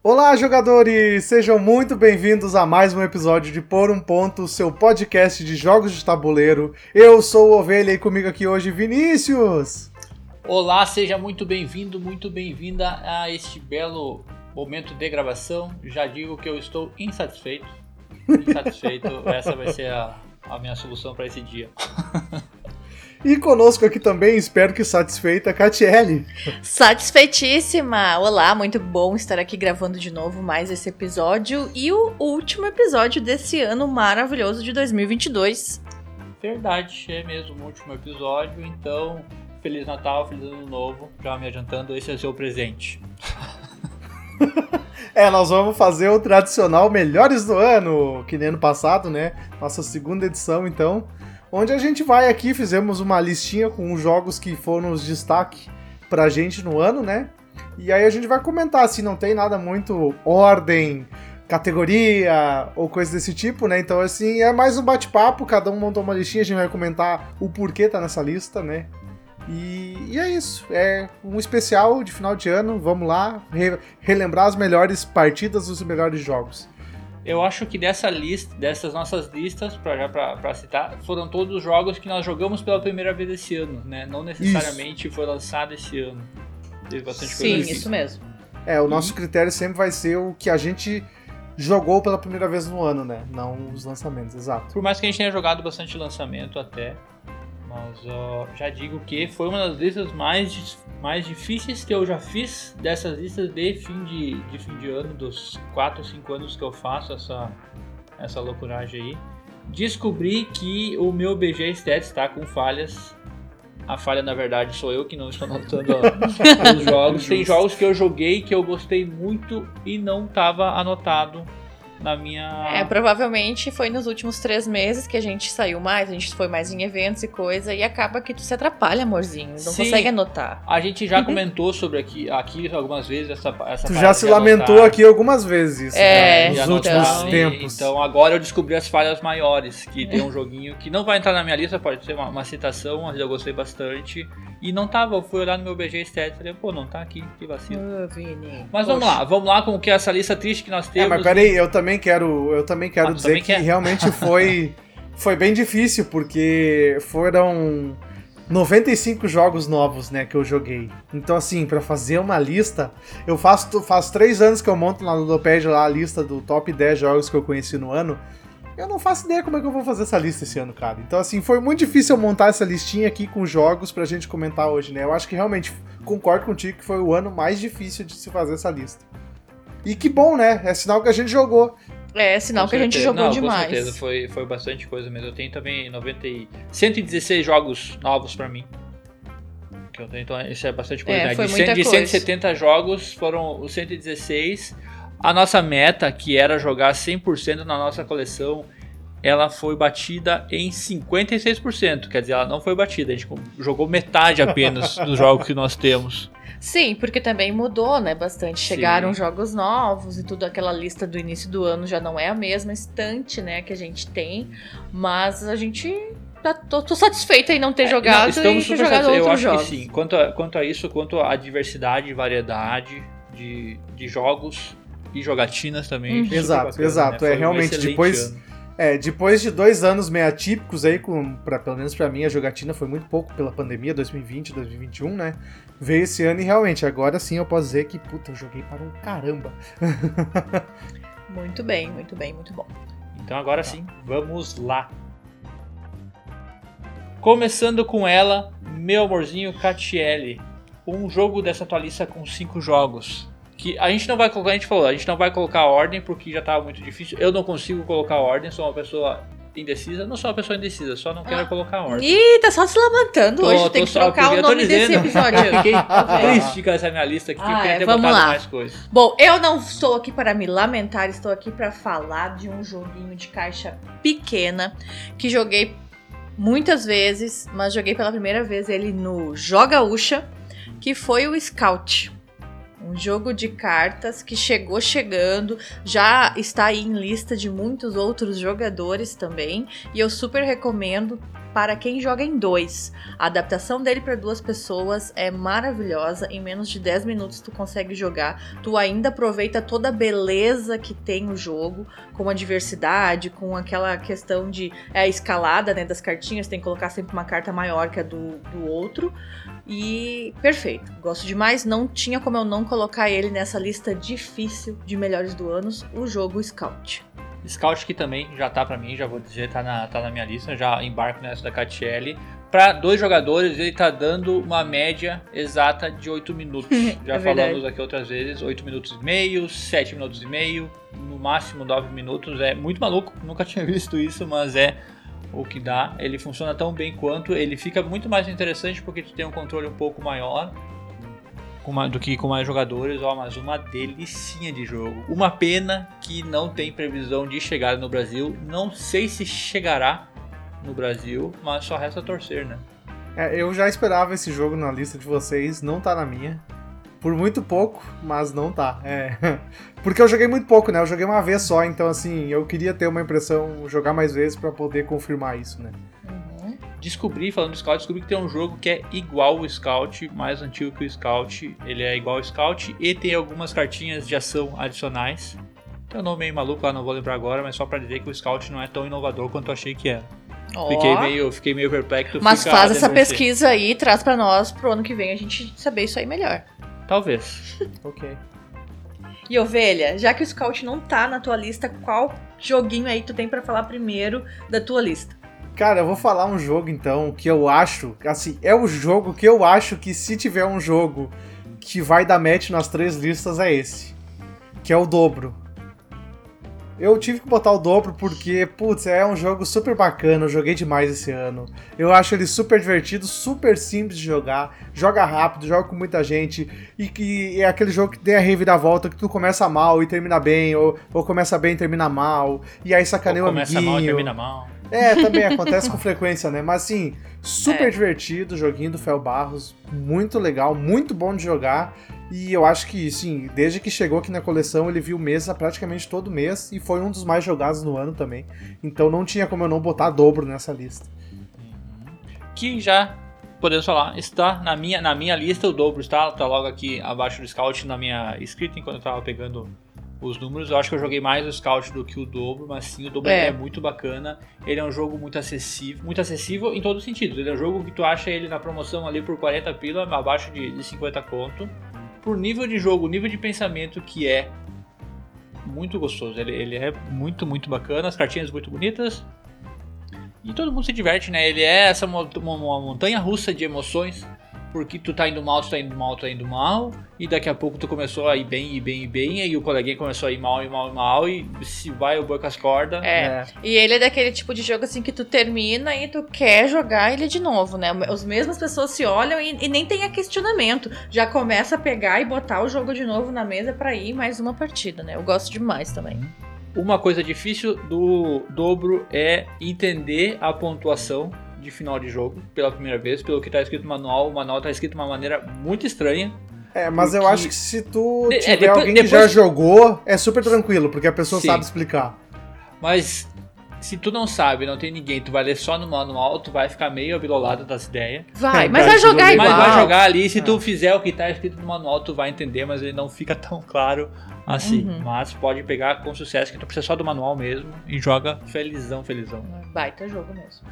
Olá, jogadores! Sejam muito bem-vindos a mais um episódio de Por um Ponto, seu podcast de jogos de tabuleiro. Eu sou o Ovelha e comigo aqui hoje Vinícius. Olá, seja muito bem-vindo, muito bem-vinda a este belo momento de gravação. Já digo que eu estou insatisfeito. Insatisfeito, essa vai ser a, a minha solução para esse dia. E conosco aqui também, espero que satisfeita, Catiele. Satisfeitíssima! Olá, muito bom estar aqui gravando de novo mais esse episódio e o último episódio desse ano maravilhoso de 2022. Verdade, é mesmo o último episódio, então Feliz Natal, Feliz Ano Novo, já me adiantando, esse é o seu presente. é, nós vamos fazer o tradicional Melhores do Ano, que nem ano passado, né? Nossa segunda edição, então onde a gente vai aqui, fizemos uma listinha com os jogos que foram os destaque pra gente no ano, né? E aí a gente vai comentar, se não tem nada muito ordem, categoria ou coisa desse tipo, né? Então, assim, é mais um bate-papo, cada um montou uma listinha, a gente vai comentar o porquê tá nessa lista, né? E, e é isso, é um especial de final de ano, vamos lá, re relembrar as melhores partidas, os melhores jogos. Eu acho que dessa lista, dessas nossas listas, para citar, foram todos os jogos que nós jogamos pela primeira vez esse ano, né? Não necessariamente isso. foi lançado esse ano. Teve bastante Sim, coisa isso mesmo. É, o nosso critério sempre vai ser o que a gente jogou pela primeira vez no ano, né? Não os lançamentos, exato. Por mais que a gente tenha jogado bastante lançamento até, mas uh, já digo que foi uma das listas mais, mais difíceis que eu já fiz dessas listas de fim de, de fim de ano, dos 4 ou 5 anos que eu faço essa, essa loucuragem aí. Descobri que o meu BG Stats está com falhas. A falha, na verdade, sou eu que não estou anotando os jogos. Tem jogos que eu joguei que eu gostei muito e não estava anotado na minha. É, provavelmente foi nos últimos três meses que a gente saiu mais, a gente foi mais em eventos e coisa, e acaba que tu se atrapalha, amorzinho. Não Sim, consegue anotar. A gente já comentou sobre aqui, aqui algumas vezes essa, essa Tu já se lamentou anotar. aqui algumas vezes. É, né, nos últimos tempos. Então agora eu descobri as falhas maiores, que tem um joguinho que não vai entrar na minha lista, pode ser uma, uma citação, mas eu gostei bastante. E não tava, eu fui olhar no meu BG Stats e falei, pô, não tá aqui, que vacilo. Oh, mas vamos lá, vamos lá com que essa lista triste que nós temos. É, mas peraí, eu também quero, eu também quero ah, dizer também que quer? realmente foi, foi bem difícil, porque foram 95 jogos novos, né, que eu joguei. Então, assim, para fazer uma lista, eu faço faz três anos que eu monto na Ludopedia lá a lista do top 10 jogos que eu conheci no ano. Eu não faço ideia como é que eu vou fazer essa lista esse ano, cara. Então, assim, foi muito difícil eu montar essa listinha aqui com jogos pra gente comentar hoje, né? Eu acho que realmente concordo contigo que foi o ano mais difícil de se fazer essa lista. E que bom, né? É sinal que a gente jogou. É, sinal com que certeza. a gente jogou não, demais. Com certeza, foi, foi bastante coisa mesmo. Eu tenho também 90 e... 116 jogos novos pra mim. Então, isso é bastante coisa. É, foi de, muita de coisa. 170 jogos, foram os 116. A nossa meta, que era jogar 100% na nossa coleção, ela foi batida em 56%. Quer dizer, ela não foi batida, a gente jogou metade apenas dos jogos que nós temos. Sim, porque também mudou, né, bastante. Chegaram Sim. jogos novos e tudo, aquela lista do início do ano já não é a mesma estante, né, que a gente tem, mas a gente tá, tô, tô satisfeita em não ter é, jogado não, e ter jogado outros Eu acho jogos. que sim. Quanto a, quanto a isso, quanto a diversidade e variedade de, de jogos e jogatinas também. Uhum. Exato, bacana, exato. Né? É realmente um depois... Ano é, depois de dois anos meio atípicos aí, com, pra, pelo menos para mim, a jogatina foi muito pouco pela pandemia, 2020, 2021, né? Veio esse ano e realmente, agora sim eu posso dizer que, puta, eu joguei para um caramba. muito bem, muito bem, muito bom. Então agora tá. sim, vamos lá. Começando com ela, meu amorzinho Catiele. Um jogo dessa atualiza com cinco jogos que a gente não vai colocar, a gente falou, a gente não vai colocar ordem porque já estava muito difícil. Eu não consigo colocar ordem, sou uma pessoa indecisa. Não sou uma pessoa indecisa, só não quero ah. colocar ordem. Ih, tá só se lamentando tô, hoje, tem que trocar o nome desse episódio. Fiquei triste com essa minha lista aqui, ah, é, vamos lá. mais coisas. Bom, eu não estou aqui para me lamentar, estou aqui para falar de um joguinho de caixa pequena que joguei muitas vezes, mas joguei pela primeira vez ele no Joga Ucha, que foi o Scout. Um jogo de cartas que chegou chegando, já está aí em lista de muitos outros jogadores também. E eu super recomendo para quem joga em dois. A adaptação dele para duas pessoas é maravilhosa. Em menos de 10 minutos tu consegue jogar. Tu ainda aproveita toda a beleza que tem o jogo, com a diversidade, com aquela questão de é, escalada né, das cartinhas, tem que colocar sempre uma carta maior que a do, do outro. E perfeito, gosto demais. Não tinha como eu não colocar ele nessa lista difícil de melhores do ano, o jogo Scout. Scout que também já tá para mim, já vou dizer, tá na, tá na minha lista, já embarco nessa da Catielli. Para dois jogadores, ele tá dando uma média exata de 8 minutos. Já É falamos aqui outras vezes, 8 minutos e meio, 7 minutos e meio, no máximo 9 minutos. É muito maluco, nunca tinha visto isso, mas é o que dá. Ele funciona tão bem quanto, ele fica muito mais interessante porque tu tem um controle um pouco maior com ma- do que com mais jogadores, ó, mas uma delicinha de jogo. Uma pena que não tem previsão de chegada no Brasil. Não sei se chegará no Brasil, mas só resta torcer, né? É, eu já esperava esse jogo na lista de vocês, não tá na minha. Por muito pouco, mas não tá. É. Porque eu joguei muito pouco, né? Eu joguei uma vez só, então assim, eu queria ter uma impressão, jogar mais vezes pra poder confirmar isso, né? Uhum. Descobri, falando do Scout, descobri que tem um jogo que é igual o Scout, mais antigo que o Scout. Ele é igual ao Scout e tem algumas cartinhas de ação adicionais. Tem um nome meio maluco lá, não vou lembrar agora, mas só pra dizer que o Scout não é tão inovador quanto eu achei que era. Ó, Fiquei meio, fiquei meio perplexo. Mas faz essa pesquisa aí e traz pra nós pro ano que vem a gente saber isso aí melhor. Talvez. Ok. E ovelha, já que o Scout não tá na tua lista, qual joguinho aí tu tem pra falar primeiro da tua lista? Cara, eu vou falar um jogo então que eu acho, assim, é o jogo que eu acho que se tiver um jogo que vai dar match nas três listas é esse, que é o dobro. Eu tive que botar o dobro porque, putz, é um jogo super bacana, eu joguei demais esse ano. Eu acho ele super divertido, super simples de jogar, joga rápido, joga com muita gente, e que é aquele jogo que tem a reviravolta que tu começa mal e termina bem, ou, ou começa bem e termina mal, e aí sacaneia o Ou começa amiguinho. mal e termina mal. É, também acontece com frequência, né? Mas assim, super É. divertido, joguinho do Fel Barros, muito legal, muito bom de jogar. E eu acho que, sim, desde que chegou aqui na coleção, ele viu mesa praticamente todo mês e foi um dos mais jogados no ano também. Então não tinha como eu não botar dobro nessa lista. Que já podemos falar, está na minha, na minha lista, o dobro está, tá logo aqui abaixo do Scout na minha escrita enquanto eu tava pegando os números. Eu acho que eu joguei mais o Scout do que o dobro, mas sim, o dobro É. é, muito bacana. Ele é um jogo muito acessível, muito acessível em todos os sentidos. Ele é um jogo que tu acha ele na promoção ali por 40 pila, abaixo de, de 50 conto. Por nível de jogo, nível de pensamento que é muito gostoso. Ele, ele é muito, muito bacana, as cartinhas muito bonitas. E todo mundo se diverte, né? Ele é essa uma montanha russa de emoções. Porque tu tá indo mal, tu tá indo mal, tu tá indo mal. E daqui a pouco tu começou a ir bem, ir bem, ir bem. E o coleguinha começou a ir mal, ir mal, ir mal. E se vai o boi com as cordas. É. E ele é daquele tipo de jogo assim que tu termina e tu quer jogar ele de novo, né? As mesmas pessoas se olham e, e nem tem a questionamento. Já começa a pegar e botar o jogo de novo na mesa pra ir mais uma partida, né? Eu gosto demais também. Uma coisa difícil do dobro é entender a pontuação de final de jogo pela primeira vez. Pelo que tá escrito no manual, o manual tá escrito de uma maneira muito estranha. É, mas eu Porque- acho que se tu É, tiver depois- alguém que depois- já jogou, é super tranquilo, porque a pessoa Sim. sabe explicar. Mas se tu não sabe, não tem ninguém, tu vai ler só no manual, tu vai ficar meio abilolado das ideias. Vai, É, mas vai se jogar joguei- igual. Mas vai jogar ali, se tu fizer o que tá escrito no manual, tu vai entender, mas ele não fica tão claro assim. Uhum. Mas pode pegar com sucesso, que tu precisa só do manual mesmo e joga felizão, felizão. Baita jogo mesmo.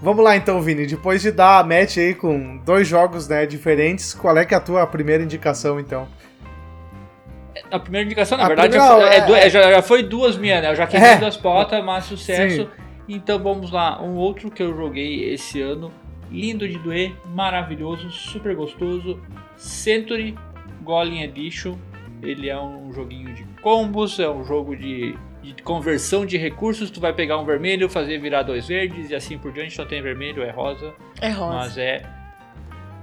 Vamos lá então, Vini. Depois de dar a match aí com dois jogos né, diferentes, qual é que é a tua primeira indicação, então? A primeira indicação, na A verdade, primeira- já, foi- é é- du- é, já, já foi duas minhas, né? Eu já queimei É. duas potas, mas sucesso. Sim. Então vamos lá, um outro que eu joguei esse ano, lindo de doer, maravilhoso, super gostoso, Century Golem Edition. Ele é um joguinho de combos, é um jogo de, de conversão de recursos. Tu vai pegar um vermelho, fazer virar dois verdes e assim por diante. Só tem vermelho, é rosa, É rosa. mas é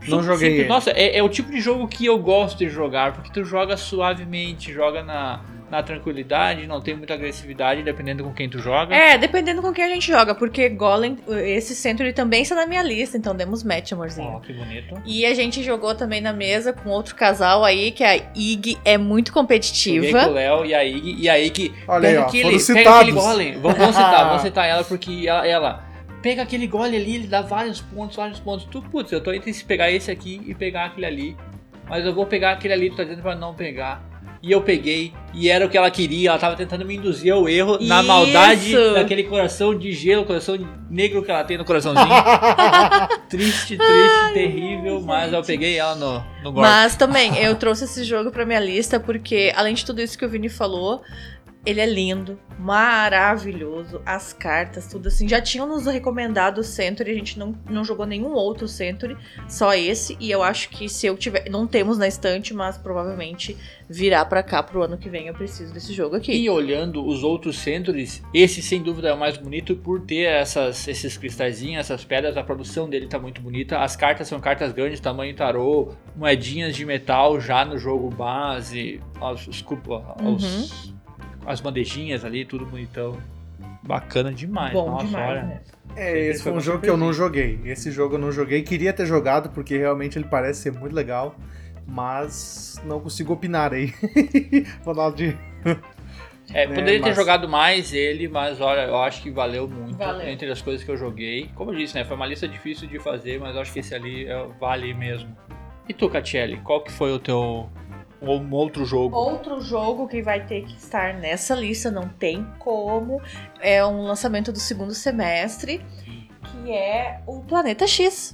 Não joguei. Nossa, é, é o tipo de jogo que eu gosto de jogar, porque tu joga suavemente, joga na na tranquilidade, não tem muita agressividade, dependendo com quem tu joga. É, dependendo com quem a gente joga, porque Golem, esse centro ele também está na minha lista, então demos match, amorzinho. Ó, que bonito. E a gente jogou também na mesa com outro casal aí, que a Ig é muito Joguei com o competitiva. Léo e a Ig, e a Ig Olha aí, pega, ó, aquele, foram pega citados. aquele golem. Vamos, vamos citar, vamos citar ela, porque ela, ela pega aquele gole ali, ele dá vários pontos, vários pontos. Tu, putz, eu tô entre se pegar esse aqui e pegar aquele ali. Mas eu vou pegar aquele ali, tu tá dizendo pra não pegar. E eu peguei, e era o que ela queria, ela tava tentando me induzir ao erro na Isso! maldade daquele coração de gelo, coração negro que ela tem no coraçãozinho. triste, triste, terrível, mas eu peguei ela no, no golpe. Mas também, eu trouxe esse jogo pra minha lista porque, além de tudo isso que o Vini falou, ele é lindo, maravilhoso, as cartas, tudo assim. Já tinham nos recomendado o Century, a gente não, não jogou nenhum outro Century, só esse. E eu acho que se eu tiver. Não temos na estante, mas provavelmente virá pra cá pro ano que vem. Eu preciso desse jogo aqui. E olhando os outros centros, esse sem dúvida é o mais bonito por ter essas, esses cristalzinhos, essas pedras, a produção dele tá muito bonita. As cartas são cartas grandes, tamanho tarô, moedinhas de metal já no jogo base, os, os, cu- os- as bandejinhas ali, tudo bonitão. Bacana demais. Bom Nossa, demais, olha. né? É, esse foi um jogo que eu não joguei. Esse jogo eu não joguei. Queria ter jogado, porque realmente ele parece ser muito legal. Mas não consigo opinar aí. Ronaldinho. É, poderia ter mas- jogado mais ele, mas olha, eu acho que valeu muito Valeu. entre as coisas que eu joguei. Como eu disse, né? Foi uma lista difícil de fazer, mas eu acho que esse ali é, vale mesmo. E tu, Catiele, qual que foi o teu um outro jogo? Outro jogo que vai ter que estar nessa lista, não tem como, é um lançamento do segundo semestre, que é o Planeta X.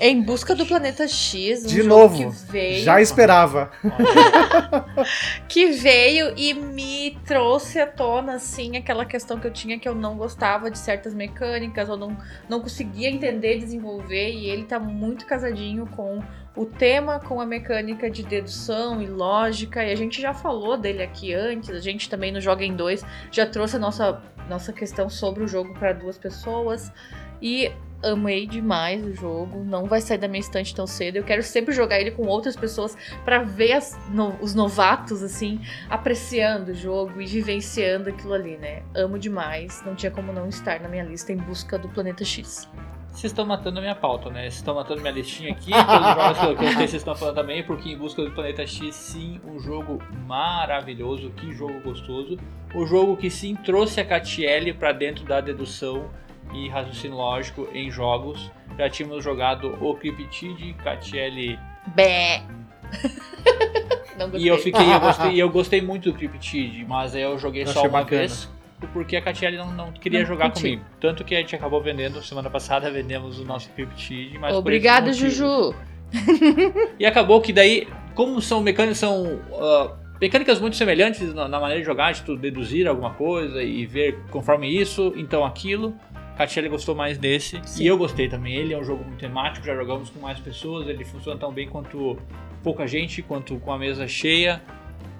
Em busca do Planeta X, um De jogo novo, que veio, Já esperava. que veio e me trouxe à tona assim aquela questão que eu tinha que eu não gostava de certas mecânicas, ou não, não conseguia entender, desenvolver, e ele tá muito casadinho com o tema, com a mecânica de dedução e lógica, e a gente já falou dele aqui antes, a gente também no Joga em Dois já trouxe a nossa, nossa questão sobre o jogo para duas pessoas, e amei demais o jogo, não vai sair da minha estante tão cedo, eu quero sempre jogar ele com outras pessoas Pra ver as- no- os novatos, assim, apreciando o jogo e vivenciando aquilo ali, né? Amo demais, não tinha como não estar na minha lista em busca do Planeta X. Vocês estão matando a minha pauta, né? Vocês estão matando minha listinha aqui. Todos os jogos que eu sei vocês estão falando também, porque Em Busca do Planeta X, sim, um jogo maravilhoso. Que jogo gostoso. O jogo que sim trouxe a Catiele pra dentro da dedução e raciocínio lógico em jogos. Já tínhamos jogado o Cryptid, Catiele. Bé! E eu fiquei, eu gostei, eu gostei muito do Cryptid, mas aí eu joguei Eu só uma bacana. vez. Porque a Catiele não, não queria Não jogar curtiu. comigo. Tanto que a gente acabou vendendo, semana passada vendemos o nosso Cryptid. Mas motivo- Juju! E acabou que daí, como são mecânicas, são ah, mecânicas muito semelhantes na, na maneira de jogar, de tu deduzir alguma coisa e ver conforme isso, então aquilo. Catiele gostou mais desse Sim. e eu gostei também. Ele é um jogo muito temático, já jogamos com mais pessoas, ele funciona tão bem quanto pouca gente, quanto com a mesa cheia.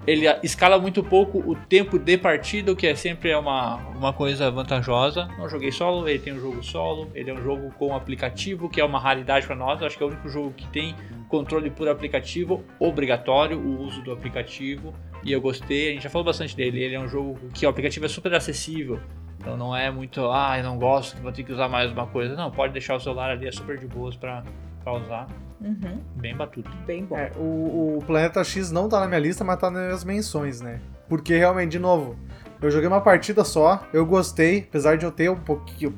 Ele escala muito pouco o tempo de partida, o que é sempre uma, uma coisa vantajosa. Não joguei solo, ele tem um jogo solo, ele é um jogo com aplicativo, que é uma raridade para nós. Acho que é o único jogo que tem controle por aplicativo, obrigatório o uso do aplicativo. E eu gostei, a gente já falou bastante dele. Ele é um jogo que o aplicativo é super acessível. Então não é muito, ah, eu não gosto, vou ter que usar mais uma coisa. Não, pode deixar o celular ali, é super de boas para usar. Uhum, Bem batuto. bem bom. É, o, o Planeta X não tá na minha lista, mas tá nas minhas menções, né? Porque realmente, de novo, eu joguei uma partida só, eu gostei, apesar de eu ter um pouquinho.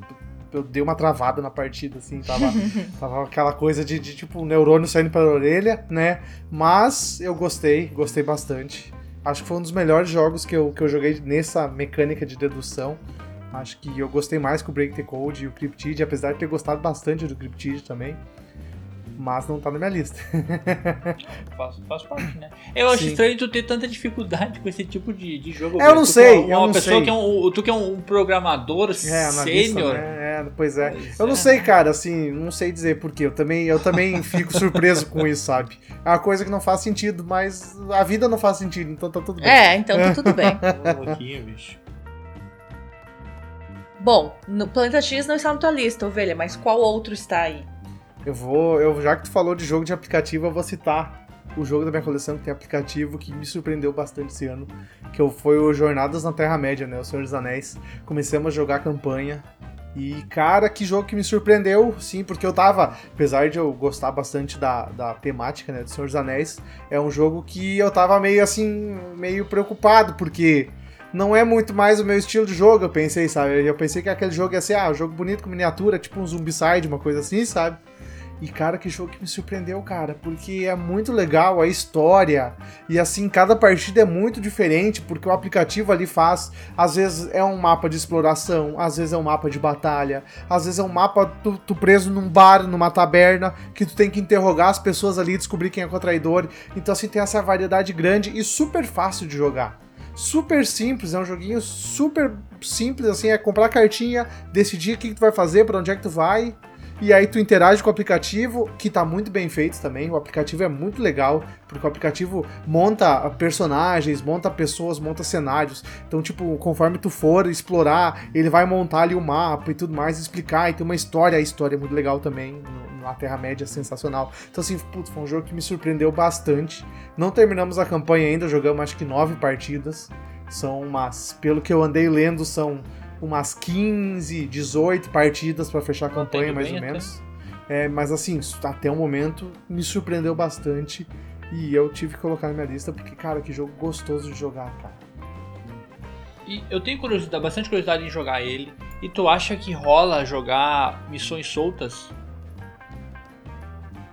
Eu dei uma travada na partida, assim, tava, tava aquela coisa de, de tipo, o neurônio saindo pela orelha, né? Mas eu gostei, gostei bastante. Acho que foi um dos melhores jogos que eu, que eu joguei nessa mecânica de dedução. Acho que eu gostei mais que o Break the Code e o Cryptid, apesar de ter gostado bastante do Cryptid também. Mas não tá na minha lista. Faz, faz parte, né? Eu acho Sim. estranho tu ter tanta dificuldade com esse tipo de, de jogo. Eu não sei, é uma, eu não pessoa sei. que é um, tu que é um programador É, sênior. né? É, pois é. Pois Eu não é. sei, cara, assim, não sei dizer porquê. Eu também, eu também fico surpreso com isso, sabe? É uma coisa que não faz sentido, mas a vida não faz sentido, então tá tudo bem. É, então tá tudo bem. Ô, louquinho, bicho. Bom, no Planeta X não está na tua lista, ovelha, mas qual outro está aí? Eu vou, eu, já que tu falou de jogo de aplicativo, eu vou citar o jogo da minha coleção que tem aplicativo que me surpreendeu bastante esse ano, que foi o Jornadas na Terra-média, né? O Senhor dos Anéis. Comecemos a jogar a campanha. E, cara, que jogo que me surpreendeu, sim, porque eu tava, apesar de eu gostar bastante da, da temática, né, do Senhor dos Anéis, é um jogo que eu tava meio assim, meio preocupado, porque não é muito mais o meu estilo de jogo, eu pensei, sabe? Eu pensei que aquele jogo ia ser, ah, um jogo bonito com miniatura, tipo um Zombicide, uma coisa assim, sabe? E, cara, que jogo que me surpreendeu, cara, porque é muito legal a história. E, assim, cada partida é muito diferente, porque o aplicativo ali faz. Às vezes é um mapa de exploração, às vezes é um mapa de batalha, às vezes é um mapa tu, tu preso num bar, numa taberna, que tu tem que interrogar as pessoas ali e descobrir quem é o traidor. Então, assim, tem essa variedade grande e super fácil de jogar super simples, é um joguinho super simples, assim, é comprar cartinha, decidir o que, que tu vai fazer, para onde é que tu vai, e aí tu interage com o aplicativo, que tá muito bem feito também. O aplicativo é muito legal, porque o aplicativo monta personagens, monta pessoas, monta cenários. Então, tipo, conforme tu for explorar, ele vai montar ali o mapa e tudo mais, explicar, e tem uma história. A história é muito legal também, na Terra-média, sensacional. Então, assim, putz, foi um jogo que me surpreendeu bastante. Não terminamos a campanha ainda, jogamos acho que nove partidas. São umas, pelo que eu andei lendo, são umas 15, 18 partidas para fechar a campanha, mais ou menos. É, mas assim, até o momento me surpreendeu bastante e eu tive que colocar na minha lista porque, cara, que jogo gostoso de jogar, cara. E eu tenho curiosidade, bastante curiosidade em jogar ele. E tu acha que rola jogar missões soltas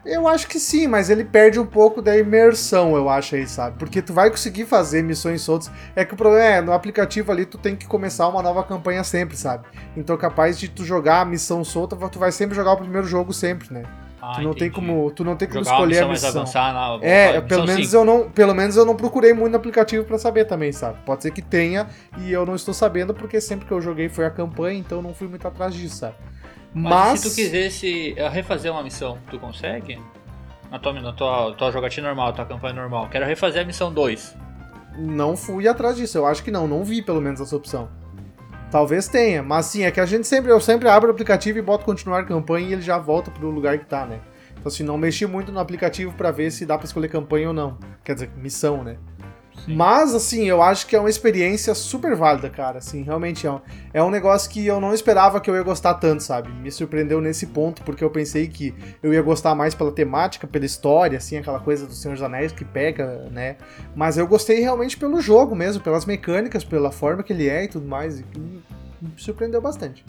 eu acho que sim, mas ele perde um pouco da imersão, eu acho aí, sabe? Porque tu vai conseguir fazer missões soltas. É que o problema é, no aplicativo ali tu tem que começar uma nova campanha sempre, sabe? Então capaz de tu jogar a missão solta, tu vai sempre jogar o primeiro jogo sempre, né? Ah, tu não entendi. tem como, tu não tem como jogar escolher a missão. Mais avançar na, é, pelo menos eu não, pelo menos eu não procurei muito no aplicativo para saber também, sabe? Pode ser que tenha e eu não estou sabendo porque sempre que eu joguei foi a campanha, então não fui muito atrás disso, sabe? Mas, Mas se tu quisesse eh, refazer uma missão, tu consegue? Na tua, na tua, tua jogatina normal, tua campanha normal. Quero refazer a missão 2. Não fui atrás disso, eu acho que não, não vi pelo menos essa opção. Talvez tenha, mas sim, é que a gente sempre, eu sempre abro o aplicativo e boto continuar campanha e ele já volta pro lugar que tá, né? Então assim, não mexi muito no aplicativo para ver se dá para escolher campanha ou não. Quer dizer, missão, né? Mas, assim, eu acho que é uma experiência super válida, cara. Assim, realmente é um, é um negócio que eu não esperava que eu ia gostar tanto, sabe? Me surpreendeu nesse ponto, porque eu pensei que eu ia gostar mais pela temática, pela história, assim, aquela coisa do Senhor dos Anéis que pega, né? Mas eu gostei realmente pelo jogo mesmo, pelas mecânicas, pela forma que ele é e tudo mais. E me surpreendeu bastante.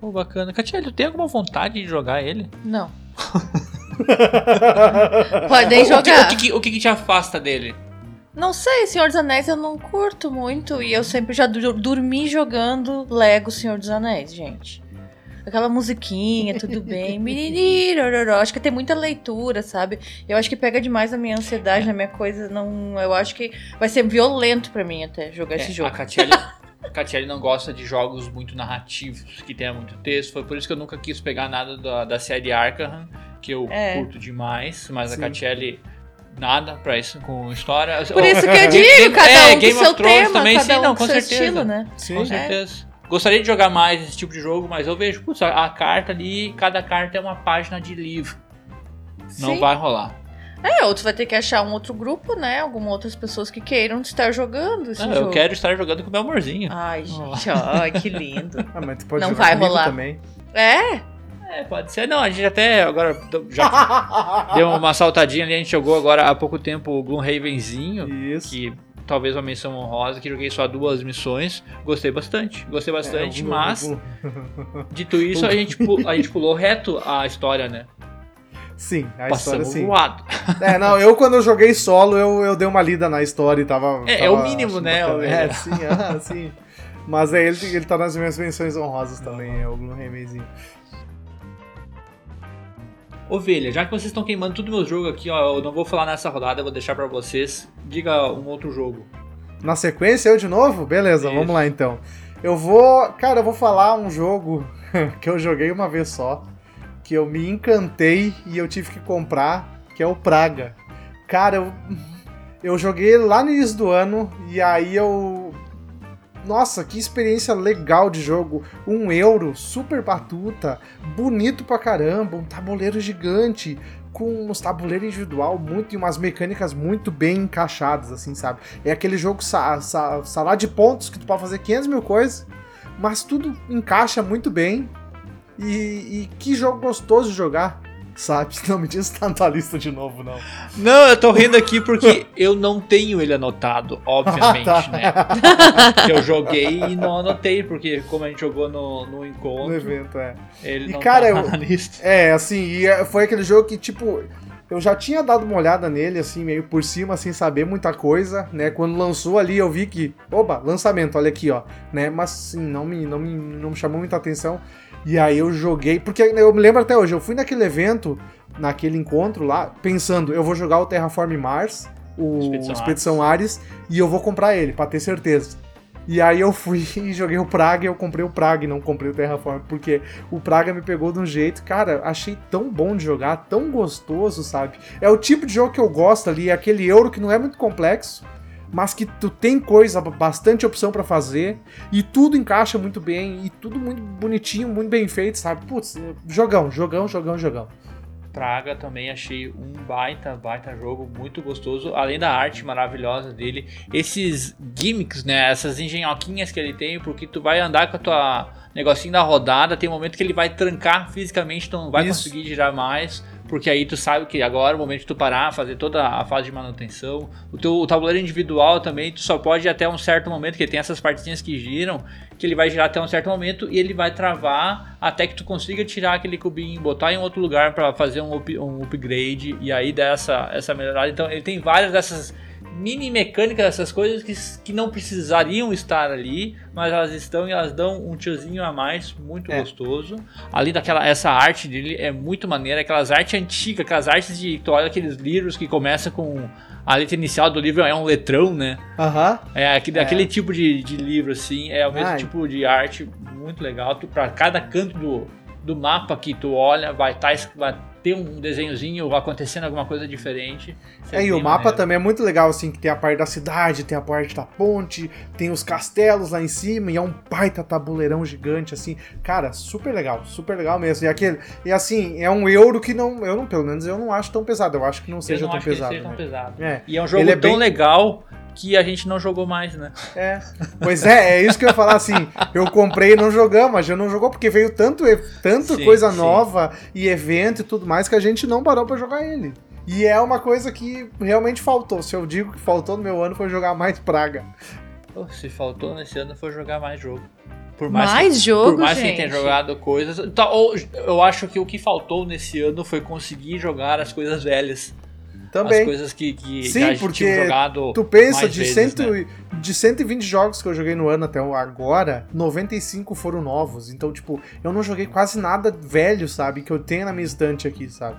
Pô, bacana. Katia, tu tem alguma vontade de jogar ele? Não. Podem jogar. O que, o que, o que te afasta dele? Não sei, Senhor dos Anéis eu não curto muito e eu sempre já dormi jogando Lego Senhor dos Anéis, gente. Aquela musiquinha, tudo bem. acho que tem muita leitura, sabe? Eu acho que pega demais a minha ansiedade, na minha coisa. Não, eu acho que vai ser violento para mim até jogar é, esse jogo. A Catiele, Catiele não gosta de jogos muito narrativos, que tenha muito texto. Foi por isso que eu nunca quis pegar nada da, da série Arkham, que eu é. curto demais. Mas Sim. a Catiele nada pra isso com história. Por isso que eu digo, cada é, um Game seu tema, também, cada sim, um não, com certeza. Estilo, né? Sim, com certeza. É. Gostaria de jogar mais esse tipo de jogo, mas eu vejo, putz, a, carta ali, cada carta é uma página de livro. Sim. Não vai rolar. É, ou tu vai ter que achar um outro grupo, né? Algumas outras pessoas que queiram estar jogando esse não, jogo. Eu quero estar jogando com o meu amorzinho. Ai, gente, ó, que lindo. ah, mas tu pode não vai rolar também. É? É, pode ser. Não, a gente até agora já deu uma saltadinha ali. A gente jogou agora há pouco tempo o Gloomhavenzinho. Isso. Que talvez uma missão honrosa, que joguei só duas missões. Gostei bastante. Gostei bastante, é, mas. Dito isso, a gente, pulou, a gente pulou reto a história, né? Sim, a Passamos história sim. Voado. É, não, eu quando eu joguei solo, eu, eu dei uma lida na história e tava. É, tava é o mínimo, né? É, sim, ah, sim. Mas é, ele, ele tá nas minhas menções honrosas também, é o Gloomhavenzinho. Ovelha, já que vocês estão queimando tudo meu jogo aqui, ó, eu não vou falar nessa rodada, eu vou deixar para vocês. Diga um outro jogo. Na sequência, eu de novo? Beleza, Isso. vamos lá então. Eu vou. Cara, eu vou falar um jogo que eu joguei uma vez só, que eu me encantei e eu tive que comprar, que é o Praga. Cara, eu, eu joguei lá no início do ano e aí eu nossa, que experiência legal de jogo. Um euro, super batuta, bonito pra caramba, um tabuleiro gigante, com uns tabuleiros individual muito e umas mecânicas muito bem encaixadas, assim, sabe? É aquele jogo sa sa salada de pontos que tu pode fazer 500 mil coisas, mas tudo encaixa muito bem. E, e que jogo gostoso de jogar sabe? Não me diz que tá na tua lista de novo, não. Não, eu tô rindo aqui porque eu não tenho ele anotado, obviamente, ah, tá. né? eu joguei e não anotei, porque como a gente jogou no, no encontro. No evento, é. Ele e não cara, tá na lista. É, assim, e é, foi aquele jogo que, tipo. Eu já tinha dado uma olhada nele, assim, meio por cima, sem saber muita coisa, né? Quando lançou ali, eu vi que, oba, lançamento, olha aqui, ó, né? Mas, sim, não me, não me, não me chamou muita atenção. E aí eu joguei, porque eu me lembro até hoje, eu fui naquele evento, naquele encontro lá, pensando, eu vou jogar o Terraform Mars, o Expedição, Expedição Ares. Ares, e eu vou comprar ele, pra ter certeza. E aí eu fui e joguei o Praga e eu comprei o Praga e não comprei o Terraform, porque o Praga me pegou de um jeito, cara, achei tão bom de jogar, tão gostoso, sabe? É o tipo de jogo que eu gosto ali, é aquele euro que não é muito complexo, mas que tu tem coisa, bastante opção para fazer, e tudo encaixa muito bem, e tudo muito bonitinho, muito bem feito, sabe? Putz, jogão, jogão, jogão, jogão. Praga também achei um baita, baita jogo, muito gostoso, além da arte maravilhosa dele, esses gimmicks, né, essas engenhoquinhas que ele tem, porque tu vai andar com a tua negocinho da rodada, tem um momento que ele vai trancar fisicamente, tu não vai Isso. conseguir girar mais, porque aí tu sabe que agora é o momento de tu parar, fazer toda a fase de manutenção. O teu o tabuleiro individual também, tu só pode até um certo momento, que tem essas partezinhas que giram, que ele vai girar até um certo momento e ele vai travar até que tu consiga tirar aquele cubinho, botar em outro lugar para fazer um, up, um upgrade e aí dar essa, essa melhorada. Então ele tem várias dessas mini mecânica dessas coisas que, que não precisariam estar ali, mas elas estão e elas dão um tiozinho a mais muito é. gostoso. Além daquela essa arte dele é muito maneira, aquelas artes antigas, aquelas artes de tu olha aqueles livros que começa com a letra inicial do livro é um letrão, né? Aham. É, aquele, é. aquele tipo de, de livro assim, é o mesmo Ai. tipo de arte muito legal. Para cada canto do, do mapa que tu olha, vai estar tá, vai ter um desenhozinho acontecendo alguma coisa diferente. É, e o mapa maneiro. também é muito legal, assim, que tem a parte da cidade, tem a parte da ponte, tem os castelos lá em cima, e é um baita tabuleirão gigante, assim. Cara, super legal, super legal mesmo. E aquele, e assim, é um euro que não, eu não, pelo menos eu não acho tão pesado, eu acho que não seja não tão pesado. seja né? tão pesado. É. E é um jogo é tão bem... legal que a gente não jogou mais, né? É. Pois é, é isso que eu ia falar assim. Eu comprei e não jogamos, mas já não jogou porque veio tanto, tanto sim, coisa sim. nova e evento e tudo mais que a gente não parou para jogar ele. E é uma coisa que realmente faltou. Se eu digo que faltou no meu ano foi jogar mais Praga. Oh, se faltou nesse ano foi jogar mais jogo. Por mais, mais que, jogo, Por mais gente. que tenha jogado coisas. Então, eu acho que o que faltou nesse ano foi conseguir jogar as coisas velhas. Também. As coisas que, que Sim, porque jogado tu pensa de, vezes, cento, né? de 120 jogos que eu joguei no ano até agora, 95 foram novos. Então, tipo, eu não joguei quase nada velho, sabe? Que eu tenho na minha estante aqui, sabe?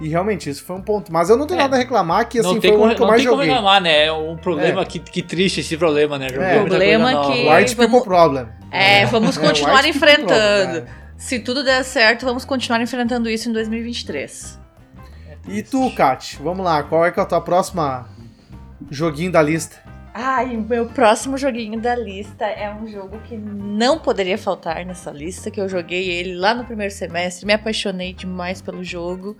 E realmente, isso foi um ponto. Mas eu não tenho é. nada a reclamar, que assim, foi o que eu mais joguei. Não tem como reclamar, né? É um problema, é. que, que triste esse problema, né? Joguei é. problema que... White vamos... people problem. É, vamos é, continuar enfrentando. Problem, Se tudo der certo, vamos continuar enfrentando isso em 2023. E tu, Kat, vamos lá, qual é que é a tua próxima joguinho da lista? Ai, meu próximo joguinho da lista é um jogo que não poderia faltar nessa lista, que eu joguei ele lá no primeiro semestre, me apaixonei demais pelo jogo.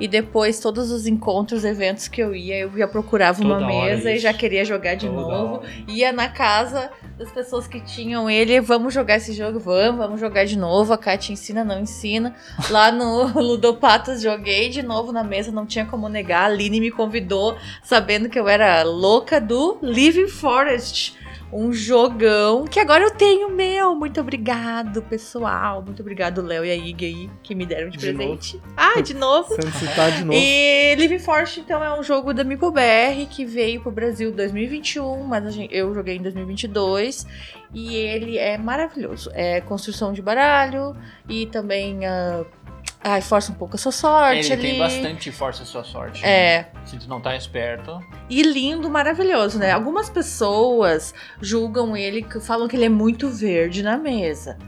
E depois, todos os encontros, eventos que eu ia, eu já procurava Toda uma mesa e já queria jogar de Toda novo. Hora. Ia na casa das pessoas que tinham ele, vamos jogar esse jogo, vamos, vamos jogar de novo. A Kátia ensina, não ensina. Lá no Ludopatas joguei de novo na mesa, não tinha como negar. A Aline me convidou, sabendo que eu era louca do Living Forest um jogão que agora eu tenho meu. Muito obrigado, pessoal. Muito obrigado, Léo e a Ig aí, que me deram de, de presente. Novo. Ah, de novo. Sem citar de novo. E Living Force, então, é um jogo da MipoBR que veio pro Brasil em 2021, mas eu joguei em 2022. E ele é maravilhoso. É construção de baralho e também. Uh, Ai, força um pouco a sua sorte. Ele ali. tem bastante força a sua sorte. É. Né? Se tu não tá esperto. E lindo, maravilhoso, né? Algumas pessoas julgam ele, falam que ele é muito verde na mesa.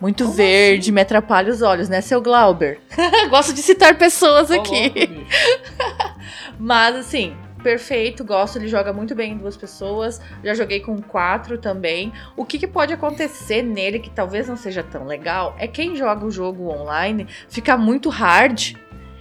Muito Como verde, assim? me atrapalha os olhos, né, seu Glauber? Gosto de citar pessoas aqui. Mas, assim, perfeito, gosto, ele joga muito bem em duas pessoas. Já joguei com quatro também. O que, que, pode acontecer nele que talvez não seja tão legal é quem joga o jogo online fica muito hard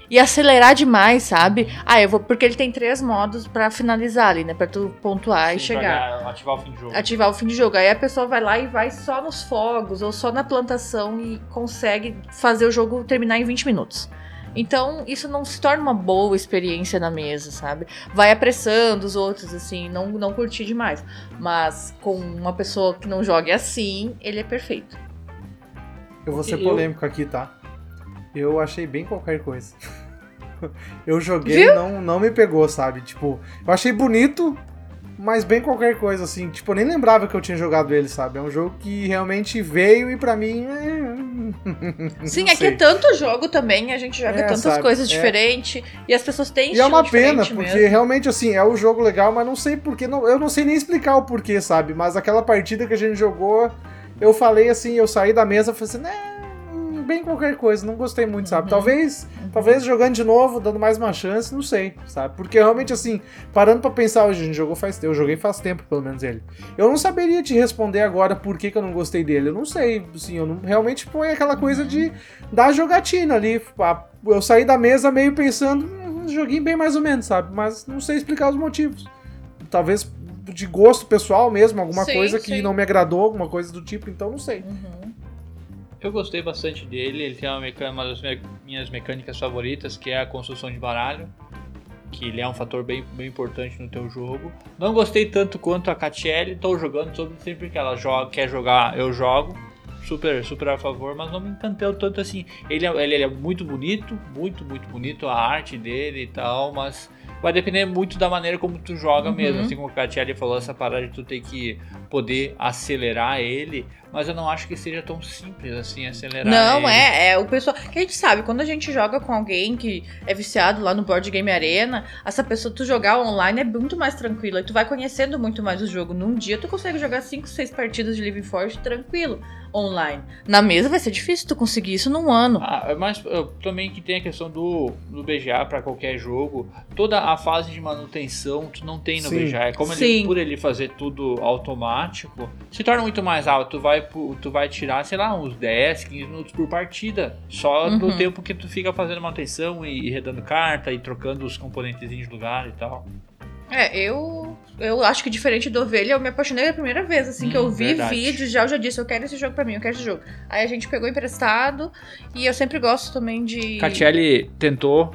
e acelerar demais, sabe? Ah, eu vou. Porque ele tem três modos pra finalizar ali, né? Pra tu pontuar e Sim, chegar. pra ativar o fim de jogo. Ativar o fim de jogo. Aí a pessoa vai lá e vai só nos fogos ou só na plantação e consegue fazer o jogo terminar em 20 minutos. Então, isso não se torna uma boa experiência na mesa, sabe? Vai apressando os outros, assim, não, não curtir demais. Mas com uma pessoa que não jogue assim, ele é perfeito. Eu vou ser polêmico aqui, tá? Eu achei bem qualquer coisa. Eu joguei e não, não me pegou, sabe? Tipo, eu achei bonito, mas bem qualquer coisa, assim. Tipo, eu nem lembrava que eu tinha jogado ele, sabe? É um jogo que realmente veio e pra mim. é, Sim, é que é tanto jogo também, a gente joga É, tantas sabe, coisas é. diferentes e as pessoas têm E é uma pena, porque mesmo. realmente, assim, é um jogo legal, mas não sei porquê. Não, eu não sei nem explicar o porquê, sabe? Mas aquela partida que a gente jogou, eu falei assim, eu saí da mesa e falei assim, né, bem qualquer coisa, não gostei muito, sabe? Uhum. Talvez, talvez jogando de novo, dando mais uma chance, não sei, sabe? Porque realmente, assim, parando pra pensar, hoje a gente jogou faz tempo, eu joguei faz tempo, pelo menos ele. Eu não saberia te responder agora por que, que eu não gostei dele. Eu não sei, assim, eu não, realmente foi aquela coisa de dar jogatina ali. Eu saí da mesa meio pensando, "Hum, um joguinho bem mais ou menos, sabe? Mas não sei explicar os motivos. Talvez de gosto pessoal mesmo, alguma Sim, coisa que sim. não me agradou, alguma coisa do tipo, então não sei. Uhum. Eu gostei bastante dele, ele tem uma, meca- uma das minhas mecânicas favoritas, que é a construção de baralho. Que ele é um fator bem, bem importante no teu jogo. Não gostei tanto quanto a Catiele, tô jogando sobre sempre que ela joga, quer jogar, eu jogo. Super, super a favor, mas não me encantou tanto assim. Ele é, ele, ele é muito bonito, muito, muito bonito, a arte dele e tal, mas vai depender muito da maneira como tu joga Uhum. mesmo. Assim como a Catiele falou, essa parada de tu ter que poder acelerar ele, mas eu não acho que seja tão simples assim acelerar Não, ele. é, é o pessoal. Que a gente sabe, quando a gente joga com alguém que é viciado lá no Board Game Arena, essa pessoa, tu jogar online é muito mais tranquilo. E tu vai conhecendo muito mais o jogo. Num dia tu consegue jogar 5, 6 partidas de Living Force tranquilo online. Na mesa vai ser difícil tu conseguir isso num ano. Ah, mas uh, também que tem a questão do, do BGA para qualquer jogo, toda a fase de manutenção tu não tem no Sim. BGA. Como ele, por ele fazer tudo automático, se torna muito mais alto. Tu vai, tu vai tirar, sei lá, uns 10, 15 minutos por partida. Só no Uhum. tempo que tu fica fazendo manutenção e, e redando carta e trocando os componentes de lugar e tal. É, eu eu acho que diferente do Ovelha, eu me apaixonei a primeira vez, assim, que eu Hum, vi verdade. vídeos já, eu já disse, eu quero esse jogo pra mim, eu quero esse jogo. Aí a gente pegou emprestado e eu sempre gosto também de... Catiele tentou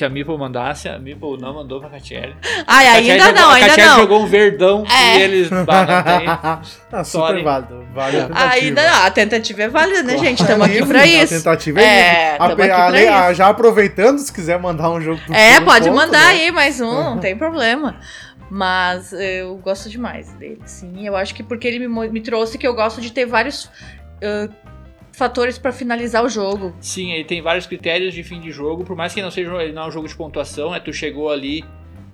que a Meeple mandasse, a Meeple não mandou pra Catiele. Ai, ainda jogou- não, a ainda Catiele não. jogou um verdão É. e eles... Bah, não ah, super válido. Vale a tentativa. Ainda não, a tentativa é válida, né, gente? Estamos aqui Livre, pra A isso. tentativa é, É, A- aqui pra ale- isso. a- Já aproveitando, se quiser mandar um jogo pro É, Tiro, pode ponto, mandar né? aí mais um, Uhum. não tem problema. Mas eu gosto demais dele, sim. Eu acho que porque ele me, me trouxe que eu gosto de ter vários ah, fatores pra finalizar o jogo. Sim, ele tem vários critérios de fim de jogo, por mais que não seja ele não é um jogo de pontuação, é tu chegou ali,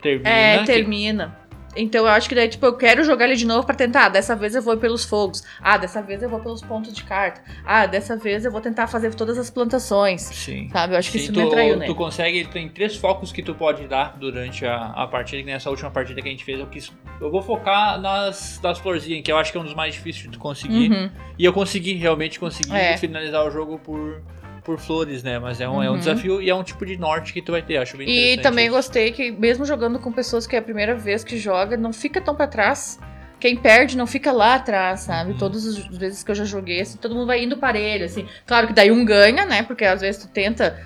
termina. É, termina. Então eu acho que daí, tipo, eu quero jogar ele de novo pra tentar. Ah, dessa vez eu vou pelos fogos. Ah, dessa vez eu vou pelos pontos de carta. Ah, dessa vez eu vou tentar fazer todas as plantações. Sim. Sabe? Eu acho que Sim, isso tu, me atraiu tu nele. consegue, tem três focos que tu pode dar durante a, a partida, que nessa última partida que a gente fez, eu quis. Eu vou focar nas, nas florzinhas, que eu acho que é um dos mais difíceis de tu conseguir. Uhum. E eu consegui, realmente consegui É. finalizar o jogo por, por flores, né? Mas é um, é um Uhum. desafio e é um tipo de norte que tu vai ter, acho bem E também isso. gostei que, mesmo jogando com pessoas que é a primeira vez que joga, não fica tão pra trás. Quem perde não fica lá atrás, sabe? Uhum. Todas as vezes que eu já joguei, assim, todo mundo vai indo parelho, assim. Claro que daí um ganha, né? Porque às vezes tu tenta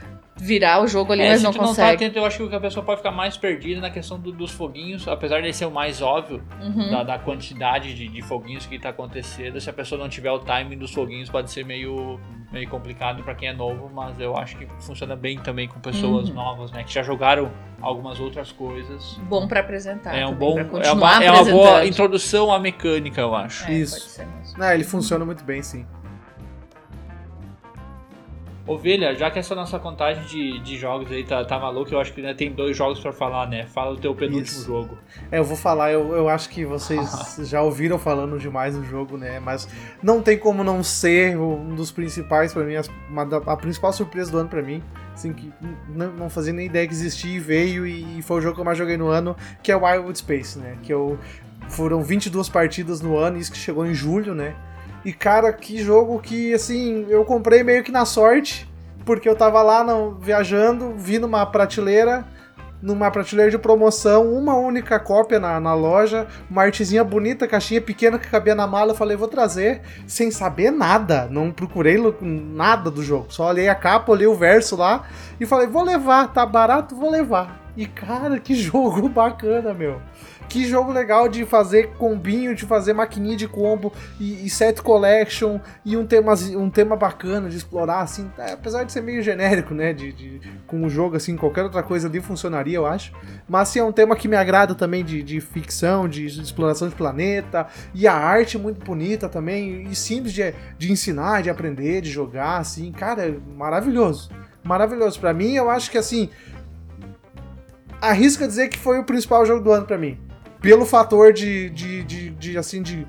virar o jogo ali, É, mas se não tu não tá consegue. atento, eu acho que a pessoa pode ficar mais perdida na questão do- dos foguinhos, apesar de ser o mais óbvio Uhum. da, da quantidade de, de foguinhos que tá acontecendo. Se a pessoa não tiver o timing dos foguinhos, pode ser meio, meio complicado pra quem é novo, mas eu acho que funciona bem também com pessoas Uhum. novas, né? Que já jogaram algumas outras coisas. Bom pra apresentar. é um bom, pra é continuar uma, é uma boa introdução à mecânica, eu acho. É, Isso. pode ser mesmo. Não, ele funciona muito bem, sim. Ovelha, já que essa nossa contagem de, de jogos aí tá, tá maluca, eu acho que ainda tem dois jogos pra falar, né? Fala o teu penúltimo Isso. jogo. É, eu vou falar, eu, eu acho que vocês já ouviram falando demais do jogo, né? Mas não tem como não ser um dos principais pra mim, da- a principal surpresa do ano pra mim. Assim, que não, não fazia nem ideia que existia e veio, e foi o jogo que eu mais joguei no ano, que é o Wildwood Space, né? Que eu, foram 22 partidas no ano, isso que chegou em julho, né? E cara, que jogo que, assim, eu comprei meio que na sorte, porque eu tava lá no, viajando, vi numa prateleira, numa prateleira de promoção, uma única cópia na, na loja, uma artezinha bonita, caixinha pequena que cabia na mala. Eu falei, vou trazer, sem saber nada. Não procurei nada do jogo. Só olhei a capa, olhei o verso lá e falei, vou levar, tá barato, vou levar. E cara, que jogo bacana, meu. Que jogo legal de fazer combinho, de fazer maquininha de combo e, e set collection e um tema, um tema bacana de explorar, assim. É, apesar de ser meio genérico, né? De, de, com o jogo, assim, qualquer outra coisa ali funcionaria, eu acho. Mas, assim, é um tema que me agrada também de, de ficção, de, de exploração de planeta. E a arte muito bonita também. E simples de, de ensinar, de aprender, de jogar, assim. Cara, é maravilhoso. Maravilhoso. para mim, eu acho que, assim arrisca dizer que foi o principal jogo do ano para mim pelo fator de, de, de, de, assim, de,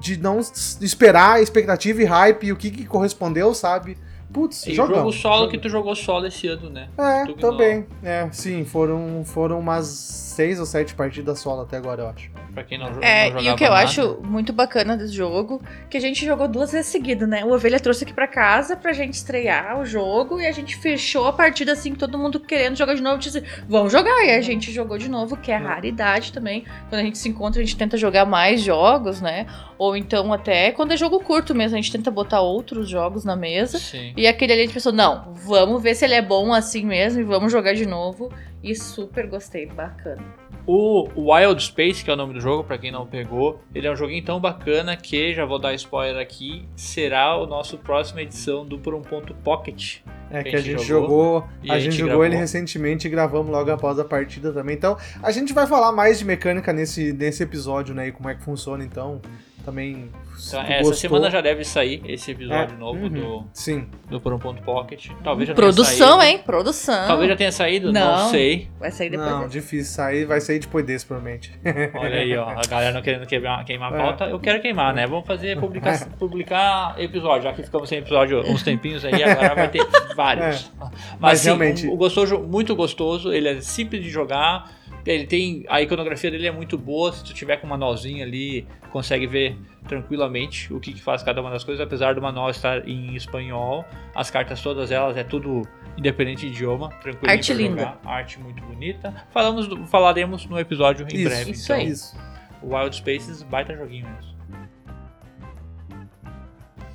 de não esperar expectativa e hype e o que, que correspondeu, sabe? Putz, e jogamos, jogo solo jogamos. que tu jogou solo esse ano, né? É, também. É, sim, foram, foram umas seis ou sete partidas solo até agora, eu acho. Pra quem não, é, não E o que eu nada. acho muito bacana desse jogo, que a gente jogou duas vezes seguidas, né? O Ovelha trouxe aqui pra casa pra gente estrear o jogo e a gente fechou a partida assim, todo mundo querendo jogar de novo. Disse, vamos jogar. E a gente jogou de novo, que é raridade também. Quando a gente se encontra, a gente tenta jogar mais jogos, né? Ou então até quando é jogo curto mesmo, a gente tenta botar outros jogos na mesa. Sim. E aquele ali a gente pensou, não, vamos ver se ele é bom assim mesmo e vamos jogar de novo. E super gostei, bacana. O Wild Space, que é o nome do jogo, para quem não pegou, ele é um joguinho tão bacana que, já vou dar spoiler aqui, será o nosso próxima edição do Por um Ponto Pocket. É que, a gente, jogou, a, a gente, jogou gravou. ele recentemente e gravamos logo após a partida também. Então, a gente vai falar mais de mecânica nesse, nesse episódio, né? E como é que funciona, então também. Então, essa gostou. semana já deve sair esse episódio é, novo uhum, do, sim. do Por um Ponto Pocket. Talvez já Produção, hein? Produção. Talvez já tenha saído, não, não sei. Vai sair depois. Não, desse. difícil sair, vai sair depois desse, provavelmente. Olha aí, ó. A galera não querendo queimar, queimar a é. pauta. Eu quero queimar, né? Vamos fazer publicar, publicar episódio. Já que ficamos sem episódio uns tempinhos aí, agora vai ter vários. É. Mas, Mas sim, realmente. O, o gostoso, muito gostoso, ele é simples de jogar ele tem. A iconografia dele é muito boa. Se tu tiver com um manualzinho ali, consegue ver tranquilamente o que, que, faz cada uma das coisas. Apesar do manual estar em espanhol, as cartas todas elas é tudo independente de idioma, tranquilo. Arte linda. Arte muito bonita. Falamos, falaremos no episódio em isso, breve. Isso então, aí. Isso. O Wild Spaces, baita joguinho mesmo.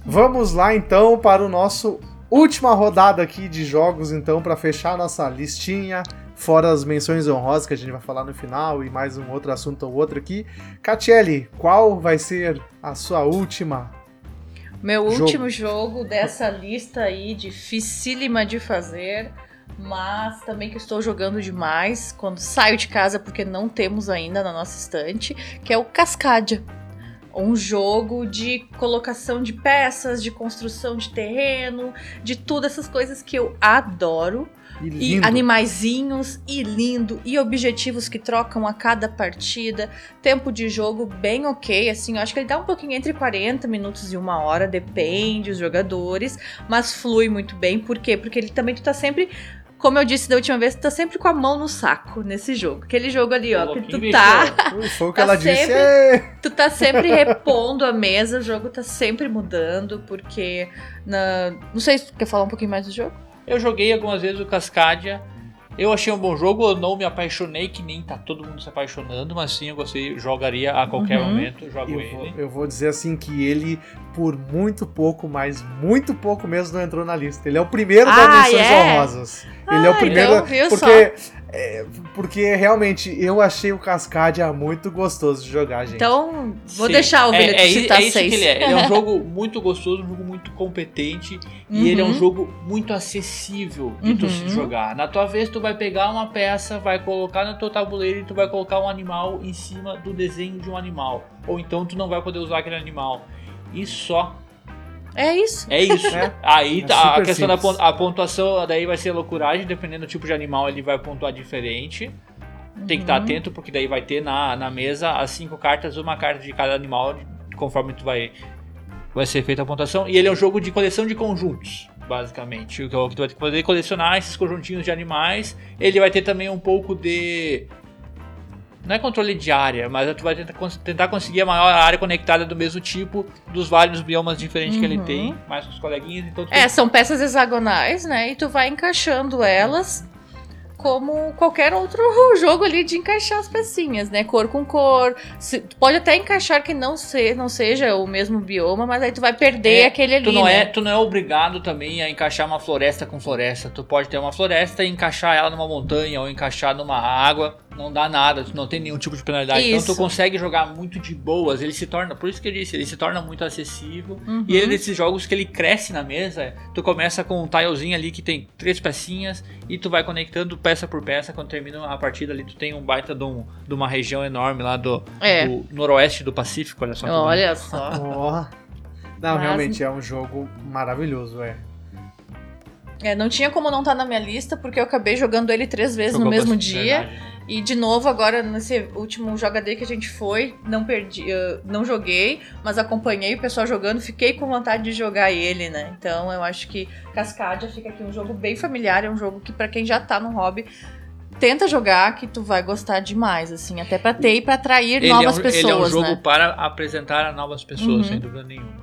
Vamos lá então para o nosso última rodada aqui de jogos então para fechar nossa listinha fora as menções honrosas que a gente vai falar no final e mais um outro assunto ou outro aqui. Catiele, qual vai ser a sua última? Meu jogo? último jogo dessa lista aí, dificílima de fazer, mas também que estou jogando demais quando saio de casa porque não temos ainda na nossa estante, que é o Cascadia um jogo de colocação de peças, de construção de terreno, de tudo essas coisas que eu adoro. E, e animaizinhos, e lindo, e objetivos que trocam a cada partida. Tempo de jogo bem ok, assim, eu acho que ele dá um pouquinho entre 40 minutos e uma hora, depende dos jogadores, mas flui muito bem. Por quê? Porque ele também tu tá sempre como eu disse da última vez, tu tá sempre com a mão no saco nesse jogo. Aquele jogo ali, ó, que tu tá. Foi o que tá ela sempre, disse. Tu tá sempre repondo a mesa, o jogo tá sempre mudando, porque. Na... Não sei se tu quer falar um pouquinho mais do jogo? Eu joguei algumas vezes o Cascadia. Eu achei um bom jogo, eu não me apaixonei, que nem tá todo mundo se apaixonando, mas sim eu gostei, jogaria a qualquer uhum. momento, jogo eu ele. Vou, eu vou dizer assim que ele, por muito pouco, mas muito pouco mesmo, não entrou na lista. Ele é o primeiro ah, das menções yeah. honrosas. Ele ah, é o ah, primeiro. Então, porque. É, porque realmente eu achei o Cascadia muito gostoso de jogar, gente. Então, vou Sim. deixar o Ovelha é, é, citar é isso seis. que ele é. Ele é um jogo muito gostoso, um jogo muito competente uhum. e ele é um uhum. jogo muito acessível de uhum. tu se jogar. Na tua vez, tu vai pegar uma peça, vai colocar no teu tabuleiro e tu vai colocar um animal em cima do desenho de um animal. Ou então tu não vai poder usar aquele animal. E só é isso. É isso. É. Aí é tá, a questão simples. da pontuação daí vai ser loucuragem, dependendo do tipo de animal ele vai pontuar diferente. Tem que estar uhum. atento, porque daí vai ter na, na mesa as cinco cartas, uma carta de cada animal, conforme tu vai, vai ser feita a pontuação. E ele é um jogo de coleção de conjuntos, basicamente. O que tu vai poder colecionar esses conjuntinhos de animais. Ele vai ter também um pouco de não é controle de área, mas tu vai tentar, tentar conseguir a maior área conectada do mesmo tipo dos vários biomas diferentes uhum. que ele uhum. tem, mais com os coleguinhas. Então é, são peças hexagonais, né? E tu vai encaixando elas como qualquer outro jogo ali de encaixar as pecinhas, né? Cor com cor. Se, pode até encaixar que não, se, não seja o mesmo bioma, mas aí tu vai perder é, aquele ali. Tu não, né? é, tu não é obrigado também a encaixar uma floresta com floresta. Tu pode ter uma floresta e encaixar ela numa montanha ou encaixar numa água não dá nada, não tem nenhum tipo de penalidade. Isso. Então tu consegue jogar muito de boas. Ele se torna, por isso que eu disse, ele se torna muito acessível. Uhum. E ele é desses jogos que ele cresce na mesa. Tu começa com um tilezinho ali que tem três pecinhas e tu vai conectando peça por peça. Quando termina a partida ali, tu tem um baita de, um, de uma região enorme lá do, é. do noroeste do Pacífico. Olha só. Olha só. Não, Mas... realmente é um jogo maravilhoso, é. É, não tinha como não estar tá na minha lista, porque eu acabei jogando ele três vezes Jogou no mesmo dia. Verdade. E de novo, agora nesse último jogador que a gente foi, não perdi, não joguei, mas acompanhei o pessoal jogando, fiquei com vontade de jogar ele, né? Então eu acho que Cascadia fica aqui um jogo bem familiar, é um jogo que para quem já tá no hobby tenta jogar que tu vai gostar demais, assim, até para ter e para atrair ele novas é um, pessoas. Ele é um jogo né? para apresentar a novas pessoas, uhum. sem dúvida nenhuma.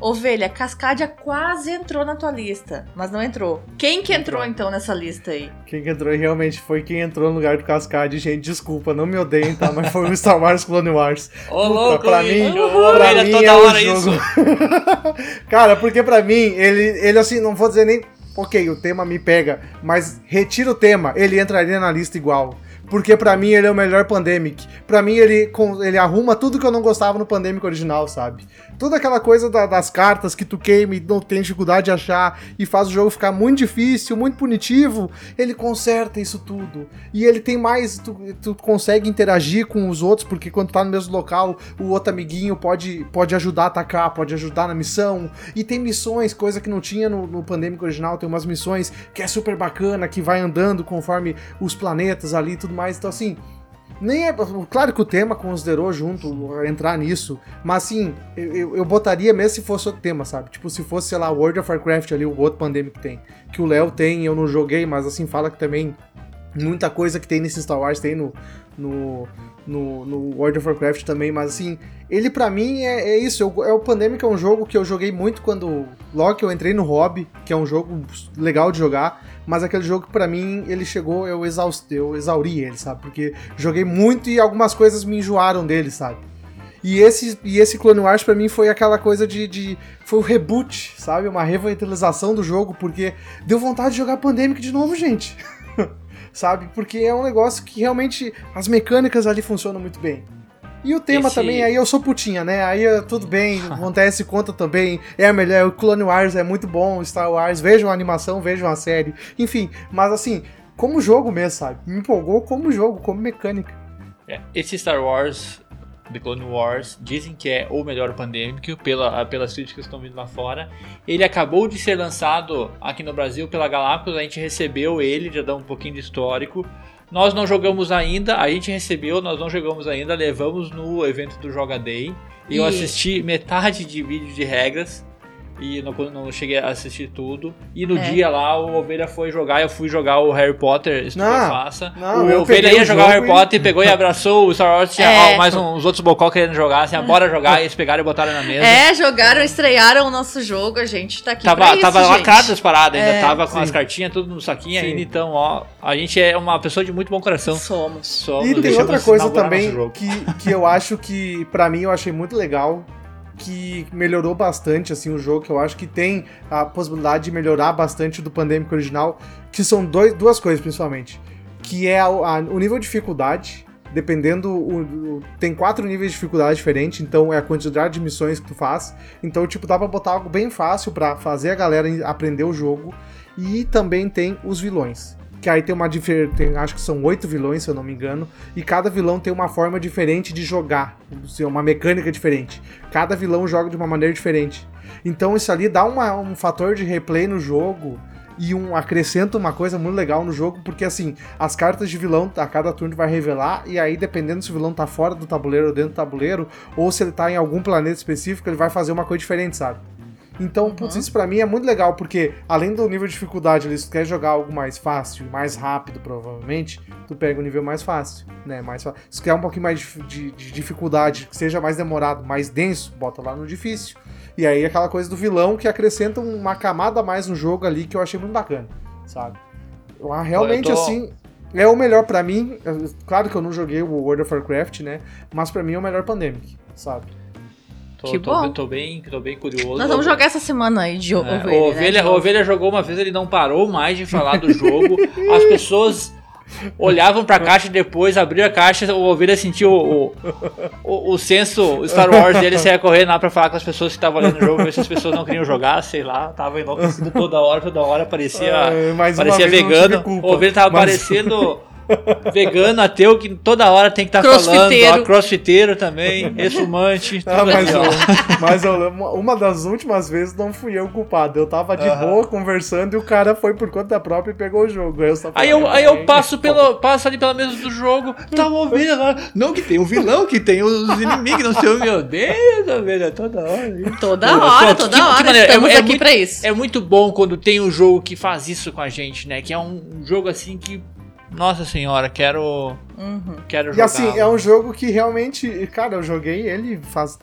Ovelha, Cascadia quase entrou na tua lista, mas não entrou. Quem que entrou, entrou então nessa lista aí? Quem que entrou realmente foi quem entrou no lugar do Cascadia. Gente, desculpa, não me odeiem, tá? Mas foi o Star Wars Clone Wars. Ô, Puta, louco, pra mim, pra mim é o jogo. Cara, porque pra mim, ele, ele assim, não vou dizer nem. Ok, o tema me pega, mas retira o tema, ele entraria na lista igual. Porque para mim ele é o melhor Pandemic. Para mim ele, ele arruma tudo que eu não gostava no Pandemic original, sabe? Toda aquela coisa da, das cartas que tu queima e não tem dificuldade de achar e faz o jogo ficar muito difícil, muito punitivo, ele conserta isso tudo. E ele tem mais, tu, tu consegue interagir com os outros, porque quando tá no mesmo local, o outro amiguinho pode, pode ajudar a atacar, pode ajudar na missão. E tem missões, coisa que não tinha no, no Pandemic original, tem umas missões que é super bacana, que vai andando conforme os planetas ali tudo mais. Então, assim, nem é. Claro que o tema considerou junto entrar nisso, mas assim, eu, eu botaria mesmo se fosse outro tema, sabe? Tipo, se fosse, sei lá, World of Warcraft ali, o outro Pandemic tem. Que o Léo tem, eu não joguei, mas assim, fala que também muita coisa que tem nesse Star Wars tem no, no, no, no World of Warcraft também, mas assim, ele para mim é, é isso. Eu, é o Pandemic é um jogo que eu joguei muito quando logo que eu entrei no hobby, que é um jogo legal de jogar, mas aquele jogo para mim ele chegou, eu exausti, eu exauri ele, sabe? Porque joguei muito e algumas coisas me enjoaram dele, sabe? E esse, e esse Clone Wars para mim foi aquela coisa de, de. Foi um reboot, sabe? Uma revitalização do jogo, porque deu vontade de jogar Pandemic de novo, gente. sabe? Porque é um negócio que realmente as mecânicas ali funcionam muito bem. E o tema Esse... também, aí eu sou putinha, né? Aí tudo bem, acontece conta também. É melhor, o Clone Wars é muito bom, Star Wars, vejam a animação, vejam a série. Enfim, mas assim, como jogo mesmo, sabe? Me empolgou como jogo, como mecânica. É, esse Star Wars The Clone Wars, dizem que é o melhor Pandemic, pela, pelas críticas que estão vindo lá fora. Ele acabou de ser lançado aqui no Brasil pela Galápagos, a gente recebeu ele, já dá um pouquinho de histórico. Nós não jogamos ainda, a gente recebeu, nós não jogamos ainda, levamos no evento do Joga Day. E eu assisti metade de vídeo de regras e não, não cheguei a assistir tudo. E no é. dia lá, o Ovelha foi jogar, eu fui jogar o Harry Potter, Estupefaça. Não, não, o Ovelha ia jogar o Harry e... Potter, pegou e abraçou o Star Wars, tinha é. mais uns outros bocó querendo jogar, assim, ah, bora jogar, e eles pegaram e botaram na mesa. É, jogaram, estrearam o nosso jogo, a gente tá aqui tava, pra isso, Tava gente. lacrado as paradas, ainda é. tava com Sim. as cartinhas tudo no saquinho Sim. ainda, então, ó, a gente é uma pessoa de muito bom coração. Somos. Somos. E tem outra coisa também que, que eu acho que, pra mim, eu achei muito legal, que melhorou bastante assim o jogo, que eu acho que tem a possibilidade de melhorar bastante do Pandemic original, que são dois, duas coisas principalmente, que é a, a, o nível de dificuldade, dependendo o, o, tem quatro níveis de dificuldade diferentes, então é a quantidade de missões que tu faz. Então, tipo, dá para botar algo bem fácil para fazer a galera aprender o jogo. E também tem os vilões que aí tem uma diferença, acho que são oito vilões, se eu não me engano, e cada vilão tem uma forma diferente de jogar, uma mecânica diferente. Cada vilão joga de uma maneira diferente. Então isso ali dá uma, um fator de replay no jogo e um acrescenta uma coisa muito legal no jogo, porque assim, as cartas de vilão a cada turno vai revelar, e aí dependendo se o vilão tá fora do tabuleiro ou dentro do tabuleiro, ou se ele tá em algum planeta específico, ele vai fazer uma coisa diferente, sabe? Então, putz, isso pra mim é muito legal, porque além do nível de dificuldade, ali, se tu quer jogar algo mais fácil, mais rápido, provavelmente, tu pega o nível mais fácil, né? Mais fácil. Se tu quer um pouquinho mais de, de- de dificuldade, que seja mais demorado, mais denso, bota lá no difícil. E aí aquela coisa do vilão que acrescenta uma camada a mais no jogo ali que eu achei muito bacana, sabe? Lá, realmente, tô- assim, é o melhor pra mim. Claro que eu não joguei o World of Warcraft, né? Mas pra mim é o melhor Pandemic, sabe? Tô, Que tô, bom. tô bem, tô bem curioso. Nós vamos jogar essa semana aí de É, ovelha. o né, Ovelha, o novo. Ovelha jogou uma vez, ele não parou mais de falar do jogo. As pessoas olhavam pra caixa e depois abriu a caixa, o Ovelha sentiu o, o, o, o senso Star Wars dele, saia correndo lá pra falar com as pessoas que estavam ali no jogo, ver se as pessoas não queriam jogar, sei lá, tava enlouquecido toda hora, toda hora parecia, parecia vegano. O Ovelha tava mas- parecendo vegano, ateu, que toda hora tem que estar falando, Crossfiteiro. ó, crossfiteiro também, exumante, tudo Ah, mas, eu- mas eu uma das últimas vezes não fui eu o culpado. Eu tava de boa conversando e o cara foi por conta própria e pegou o jogo. Eu só Aí eu, aí eu "Ai, passo, pelo, passo ali pela mesa do jogo, tá uma ovelha lá. Não, que tem um vilão, que tem os inimigos, não sei o meu Deus, ovelha, toda hora. Toda Pô, hora, que- toda que hora. maneiro, é- Estamos é aqui muito- pra isso. É muito bom quando tem um jogo que faz isso com a gente, né? Que é um, um jogo assim que. Nossa senhora, quero. Uhum. Quero E jogar. assim, é um jogo que realmente, cara, eu joguei ele faz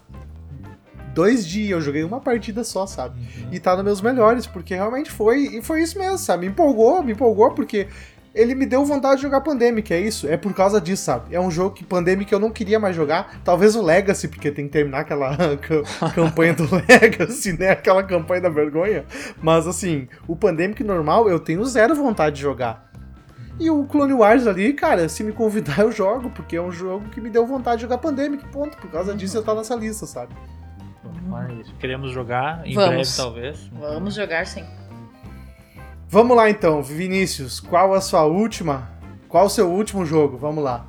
dois dias, eu joguei uma partida só, sabe? E tá nos meus melhores, porque realmente foi, e foi isso mesmo, sabe? Me empolgou, me empolgou, porque ele me deu vontade de jogar Pandemic, é isso, é por causa disso, sabe? É um jogo que Pandemic eu não queria mais jogar, talvez o Legacy, porque tem que terminar aquela ca- campanha do Legacy, né? Aquela campanha da vergonha. Mas assim, o Pandemic normal eu tenho zero vontade de jogar. E o Clone Wars ali, cara, se me convidar eu jogo, porque é um jogo que me deu vontade de jogar Pandemic, ponto. Por causa disso eu tá nessa lista, sabe? Mas Queremos jogar em Vamos. breve, talvez. Vamos jogar sim. Vamos lá então, Vinícius, qual a sua última? Qual o seu último jogo? Vamos lá.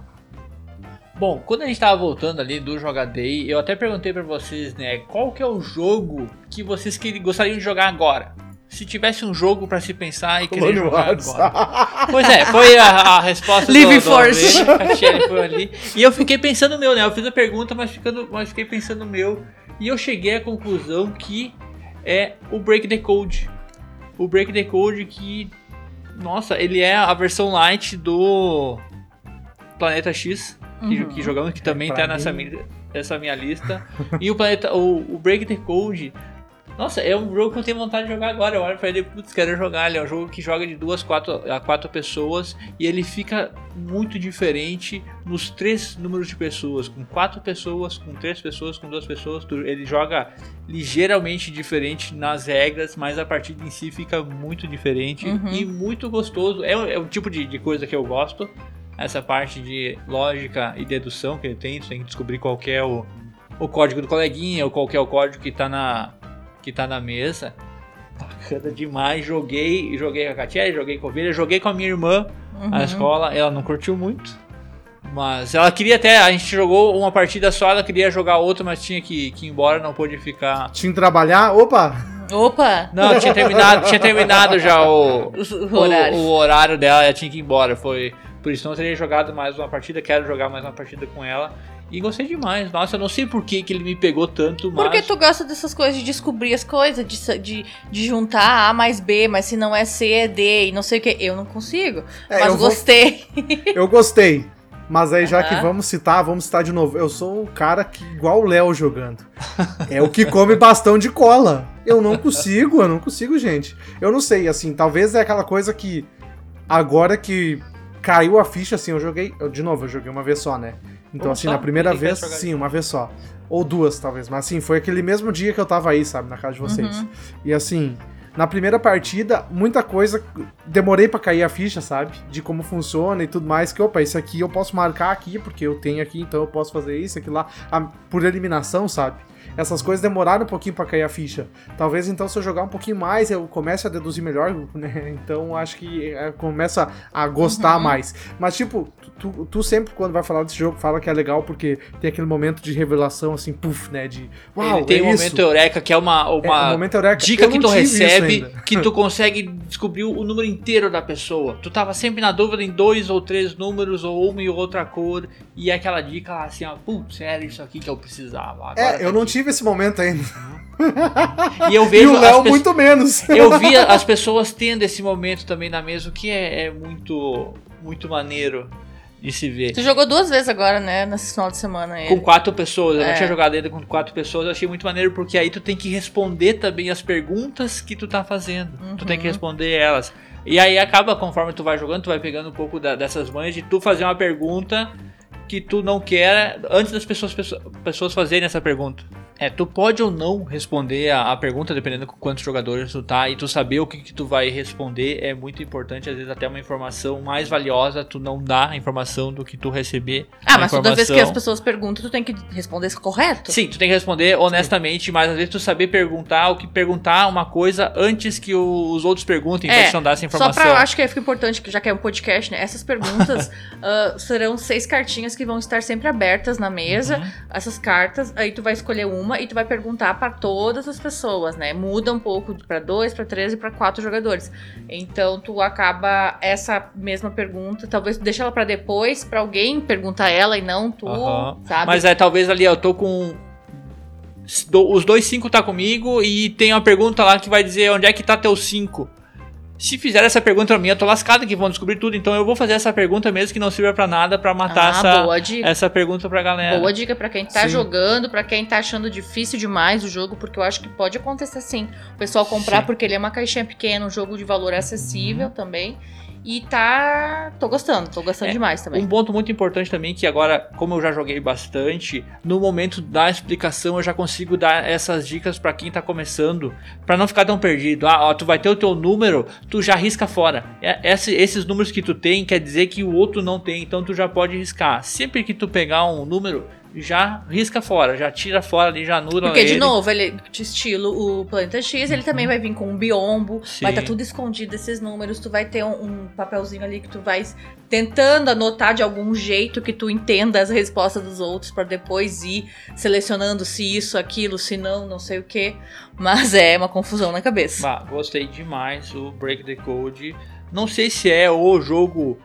Bom, quando a gente tava voltando ali do Jogadei, eu até perguntei pra vocês, né, qual que é o jogo que vocês que gostariam de jogar agora? Se tivesse um jogo pra se pensar e querer jogar agora. Pois é, foi a, a resposta Living do, do Force. Shelly foi ali. E eu fiquei pensando no meu, né? Eu fiz a pergunta, mas, ficando, mas fiquei pensando no meu. E eu cheguei à conclusão que é o Break the Code. O Break the Code que. Nossa, ele é a versão light do Planeta X, que, Uhum. que jogamos, que também pra tá nessa, minha, nessa minha lista. e o Planeta. O, o Break the Code. Nossa, é um jogo que eu tenho vontade de jogar agora. Eu olho pra ele e putz, quero jogar. Ele é um jogo que joga de duas quatro, a quatro pessoas e ele fica muito diferente nos três números de pessoas. Com quatro pessoas, com três pessoas, com duas pessoas. Ele joga ligeiramente diferente nas regras, mas a partida em si fica muito diferente Uhum. e muito gostoso. É, o- é tipo de, de coisa que eu gosto. Essa parte de lógica e dedução que ele tem, tu tem que descobrir qual que é o, o código do coleguinha, ou qual que é o código que tá na, que tá na mesa. Bacana demais. Joguei, joguei com a Katia, joguei com a Ovelha, joguei com a minha irmã na Uhum. escola. Ela não curtiu muito. Mas ela queria até, a gente jogou uma partida só, ela queria jogar outra, mas tinha que, que ir embora, não pôde ficar. Tinha que trabalhar? Opa! Opa! Não, tinha terminado, tinha terminado já o, O o, horário. o horário dela, ela tinha que ir embora. Foi por isso não teria jogado mais uma partida, quero jogar mais uma partida com ela. E gostei demais. Nossa, eu não sei por que, que ele me pegou tanto, mas. Porque tu gosta dessas coisas de descobrir as coisas, de, de, de juntar A mais B, mas se não é C, é D e não sei o que. Eu não consigo. É, mas eu vou- gostei. Eu gostei. Mas aí, já que Aham. vamos citar, vamos citar de novo. Eu sou o cara que, igual o Léo jogando. É o que come bastão de cola. Eu não consigo, eu não consigo, gente. Eu não sei, assim, talvez é aquela coisa que. Agora que caiu a ficha, assim, eu joguei. eu- de novo, eu joguei uma vez só, né? Então, Uma assim, só? na primeira quer vez, sim, uma vez só. Ou duas, talvez. Mas assim, foi aquele mesmo dia que eu tava aí, sabe, na casa de vocês. Uhum. E assim, na primeira partida, muita coisa. Demorei pra cair a ficha, sabe? De como funciona e tudo mais. Que, opa, isso aqui eu posso marcar aqui, porque eu tenho aqui, então eu posso fazer isso, aquilo lá. a- por eliminação, sabe? Essas coisas demoraram um pouquinho pra cair a ficha. Talvez então, se eu jogar um pouquinho mais, eu comece a deduzir melhor, né? Então acho que é, começa a gostar Uhum. mais. Mas, tipo, tu, tu- sempre, quando vai falar desse jogo, fala que é legal porque tem aquele momento de revelação, assim, puff, né? De uau, ele tem é um isso. momento eureka que é uma, É, uma o momento eureka. dica Eu que tu tive recebe que tu consegue descobrir o número inteiro da pessoa. Tu tava sempre na dúvida em dois ou três números ou uma e outra cor e é aquela dica assim, ó, putz, era isso aqui que eu precisava. Agora É, eu tá não aqui. Tive esse momento ainda. E eu E vejo o as Léo muito menos. Eu vi as pessoas tendo esse momento também na mesa, o que é, é muito, muito maneiro de se ver. Tu jogou duas vezes agora, né? Nesse final de semana aí. Com quatro pessoas, eu É. não tinha jogado ainda com quatro pessoas, eu achei muito maneiro, porque aí tu tem que responder também as perguntas que tu tá fazendo. Tu tem que Uhum. responder elas. E aí acaba, conforme tu vai jogando, tu vai pegando um pouco da- dessas manhas de tu fazer uma pergunta que tu não quer antes das pessoas, pessoas fazerem essa pergunta. É, tu pode ou não responder a, a pergunta, dependendo com quantos jogadores tu tá, e tu saber o que, que tu vai responder é muito importante. Às vezes até uma informação mais valiosa, tu não dá a informação do que tu receber. Ah, mas toda vez que as pessoas perguntam, tu tem que responder isso correto. Sim, tu tem que responder honestamente, mas às vezes tu saber perguntar o que perguntar uma coisa antes que os outros perguntem, pra É, te não dar essa Só informação. pra, eu acho que fica importante, já que é um podcast, né? Essas perguntas ah, serão seis cartinhas que vão estar sempre abertas na mesa. Uhum. Essas cartas, aí tu vai escolher uma e tu vai perguntar pra todas as pessoas, né? Muda um pouco pra dois, pra três e pra quatro jogadores. Então tu acaba essa mesma pergunta, talvez deixa ela pra depois, pra alguém perguntar ela e não tu, sabe? Mas é, talvez ali eu tô com. Os dois cinco tá comigo e tem uma pergunta lá que vai dizer onde é que tá teu cinco. Se fizer essa pergunta pra mim, eu tô lascado que vão descobrir tudo. Então eu vou fazer essa pergunta mesmo que não sirva pra nada pra matar ah, essa, essa pergunta pra galera. Boa dica pra quem tá Sim. jogando, pra quem tá achando difícil demais o jogo, porque eu acho que pode acontecer sim. O pessoal comprar Sim. porque ele é uma caixinha pequena, um jogo de valor Uhum. acessível também. E tá. tô gostando, tô gostando É, demais também. Um ponto muito importante também que agora, como eu já joguei bastante, no momento da explicação eu já consigo dar essas dicas pra quem tá começando, pra não ficar tão perdido. Ah, ó, tu vai ter o teu número, tu já risca fora. É- esse- esses números que tu tem quer dizer que o outro não tem, então tu já pode riscar. Sempre que tu pegar um número, já risca fora, já tira fora ali, já anula Porque, de ele. novo, ele de estilo o Planeta X, ele também vai vir com um biombo, Sim. vai estar tudo escondido esses números, tu vai ter um, um papelzinho ali que tu vai tentando anotar de algum jeito que tu entenda as respostas dos outros pra depois ir selecionando se isso, aquilo, se não, não sei o que. Mas é uma confusão na cabeça. Bah, gostei demais o Break the Code. Não sei se é o jogo,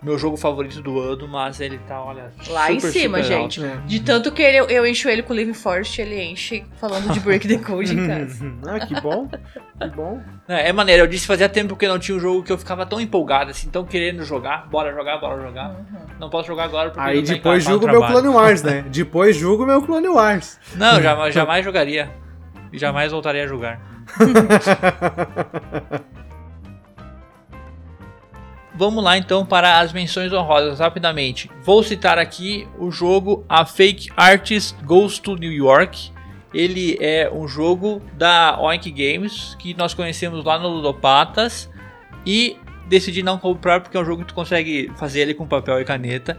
meu jogo favorito do ano, mas ele tá, olha, Lá em super, cima, super gente. alto. De tanto que ele, eu encho ele com o Living Forest, ele enche falando de Break the Code em casa. ah, que bom. Que bom. É, é maneiro, eu disse fazia tempo que não tinha um jogo que eu ficava tão empolgado, assim, tão querendo jogar, bora jogar, bora jogar. Uhum. Não posso jogar agora porque Aí em depois casa, tá no julga o meu trabalho. Clone Wars, né? Depois julga o meu Clone Wars. Não, jamais, jamais jogaria. E jamais voltaria a jogar. Vamos lá então para as menções honrosas rapidamente. Vou citar aqui o jogo A Fake Artist Goes to New York. Ele é um jogo da Oink Games que nós conhecemos lá no Ludopatas e decidi não comprar porque é um jogo que tu consegue fazer ele com papel e caneta.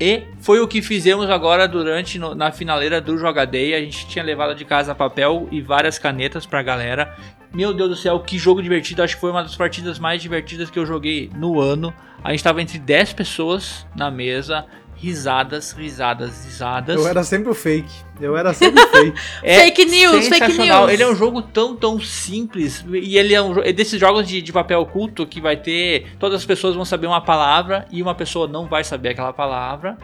E foi o que fizemos agora durante no- na finaleira do Jogaday. A gente tinha levado de casa papel e várias canetas pra galera. Meu Deus do céu, que jogo divertido. Acho que foi uma das partidas mais divertidas que eu joguei no ano. A gente tava entre 10 pessoas na mesa. Risadas, risadas, risadas. Eu era sempre o fake. Eu era sempre o fake. É Fake news, fake sensacional. news. Ele é um jogo tão, tão simples. E ele é, um, é desses jogos de, de papel oculto que vai ter. Todas as pessoas vão saber uma palavra e uma pessoa não vai saber aquela palavra.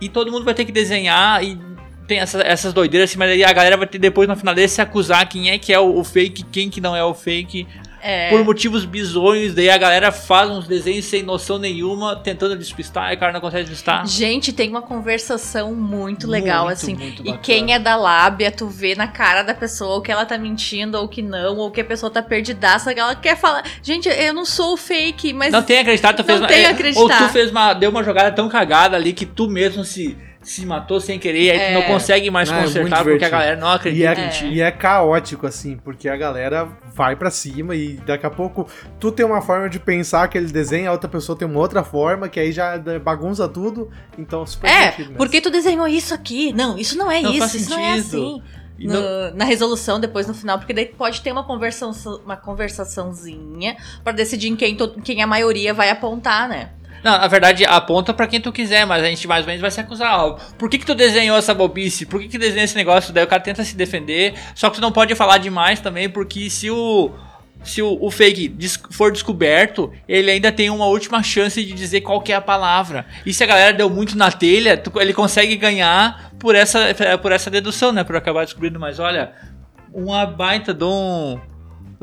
E todo mundo vai ter que desenhar e tem essa- essas doideiras assim, mas aí a galera vai ter depois no final se acusar quem é que é o, o fake, quem que não é o fake. É. Por motivos bizonhos, daí a galera faz uns desenhos sem noção nenhuma, tentando despistar, e o cara não consegue despistar. Gente, tem uma conversação muito legal, Muito, assim. muito e quem é da lábia, tu vê na cara da pessoa o que ela tá mentindo ou que não, ou que a pessoa tá perdidaça, que ela quer falar. Gente, eu não sou fake, mas. Não tem acreditado, tu Não fez uma, tem é, acreditar. Ou tu fez uma, deu uma jogada tão cagada ali que tu mesmo se, se matou sem querer, aí É. tu não consegue mais Ah, é consertar porque a galera não E acredita é, em ti. e é caótico, assim, porque a galera vai pra cima e daqui a pouco tu tem uma forma de pensar aquele desenho, a outra pessoa tem uma outra forma, que aí já bagunça tudo. Então, super É, divertido mesmo. por que tu desenhou isso aqui? Não, isso não é Não isso, isso não é sentido. assim. E No- não- na resolução, depois no final, porque daí pode ter uma, conversa, uma conversaçãozinha pra decidir em quem, to- quem a maioria vai apontar, né? Não, na verdade, aponta pra quem tu quiser, mas a gente mais ou menos vai se acusar. Ó, por que, que tu desenhou essa bobice? Por que, que desenhou esse negócio? Daí o cara tenta se defender, só que tu não pode falar demais também, porque se o. se o, o fake for descoberto, ele ainda tem uma última chance de dizer qual que é a palavra. E se a galera deu muito na telha, tu- ele consegue ganhar por essa, por essa dedução, né? Por acabar descobrindo. Mas olha, uma baita de um.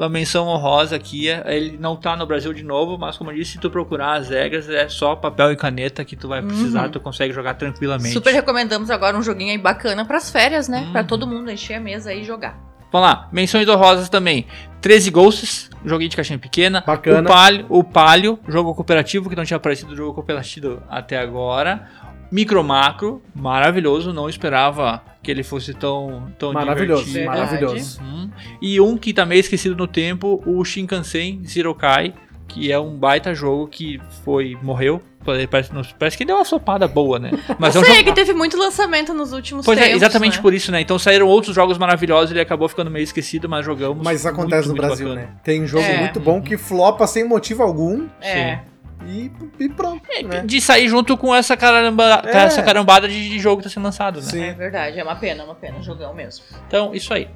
Uma menção honrosa aqui, é- ele não tá no Brasil de novo, mas como eu disse, se tu procurar as regras, é só papel e caneta que tu vai precisar, tu consegue jogar tranquilamente. Super recomendamos agora um joguinho aí bacana pras férias, né? Uhum. Pra todo mundo encher a mesa aí e jogar. Vamos lá, menções honrosas também. 13 Ghosts, joguinho de caixinha pequena. Bacana. O Palio, o Palio, jogo cooperativo que não tinha aparecido jogo cooperativo até agora. Micro Macro, maravilhoso, não esperava que ele fosse tão, tão Maravilhoso, divertido. Verdade. maravilhoso. Uhum. E um que tá meio esquecido no tempo, o Shinkansen Zero Kai, que é um baita jogo que foi morreu. Parece, parece que deu uma sopada boa, né? Mas é um Sei jogo, que teve muito lançamento nos últimos Pois tempos. é, exatamente né? por isso, né? Então saíram outros jogos maravilhosos e ele acabou ficando meio esquecido, mas jogamos. Mas isso acontece muito, no muito Brasil, bacana. né? Tem jogo É. muito bom que flopa sem motivo algum É. e, e pronto, né? De sair junto com essa, caramba, É. com essa carambada de, de jogo que tá sendo lançado, né? Sim. É verdade, é uma pena, uma pena, jogão mesmo. Então, isso aí.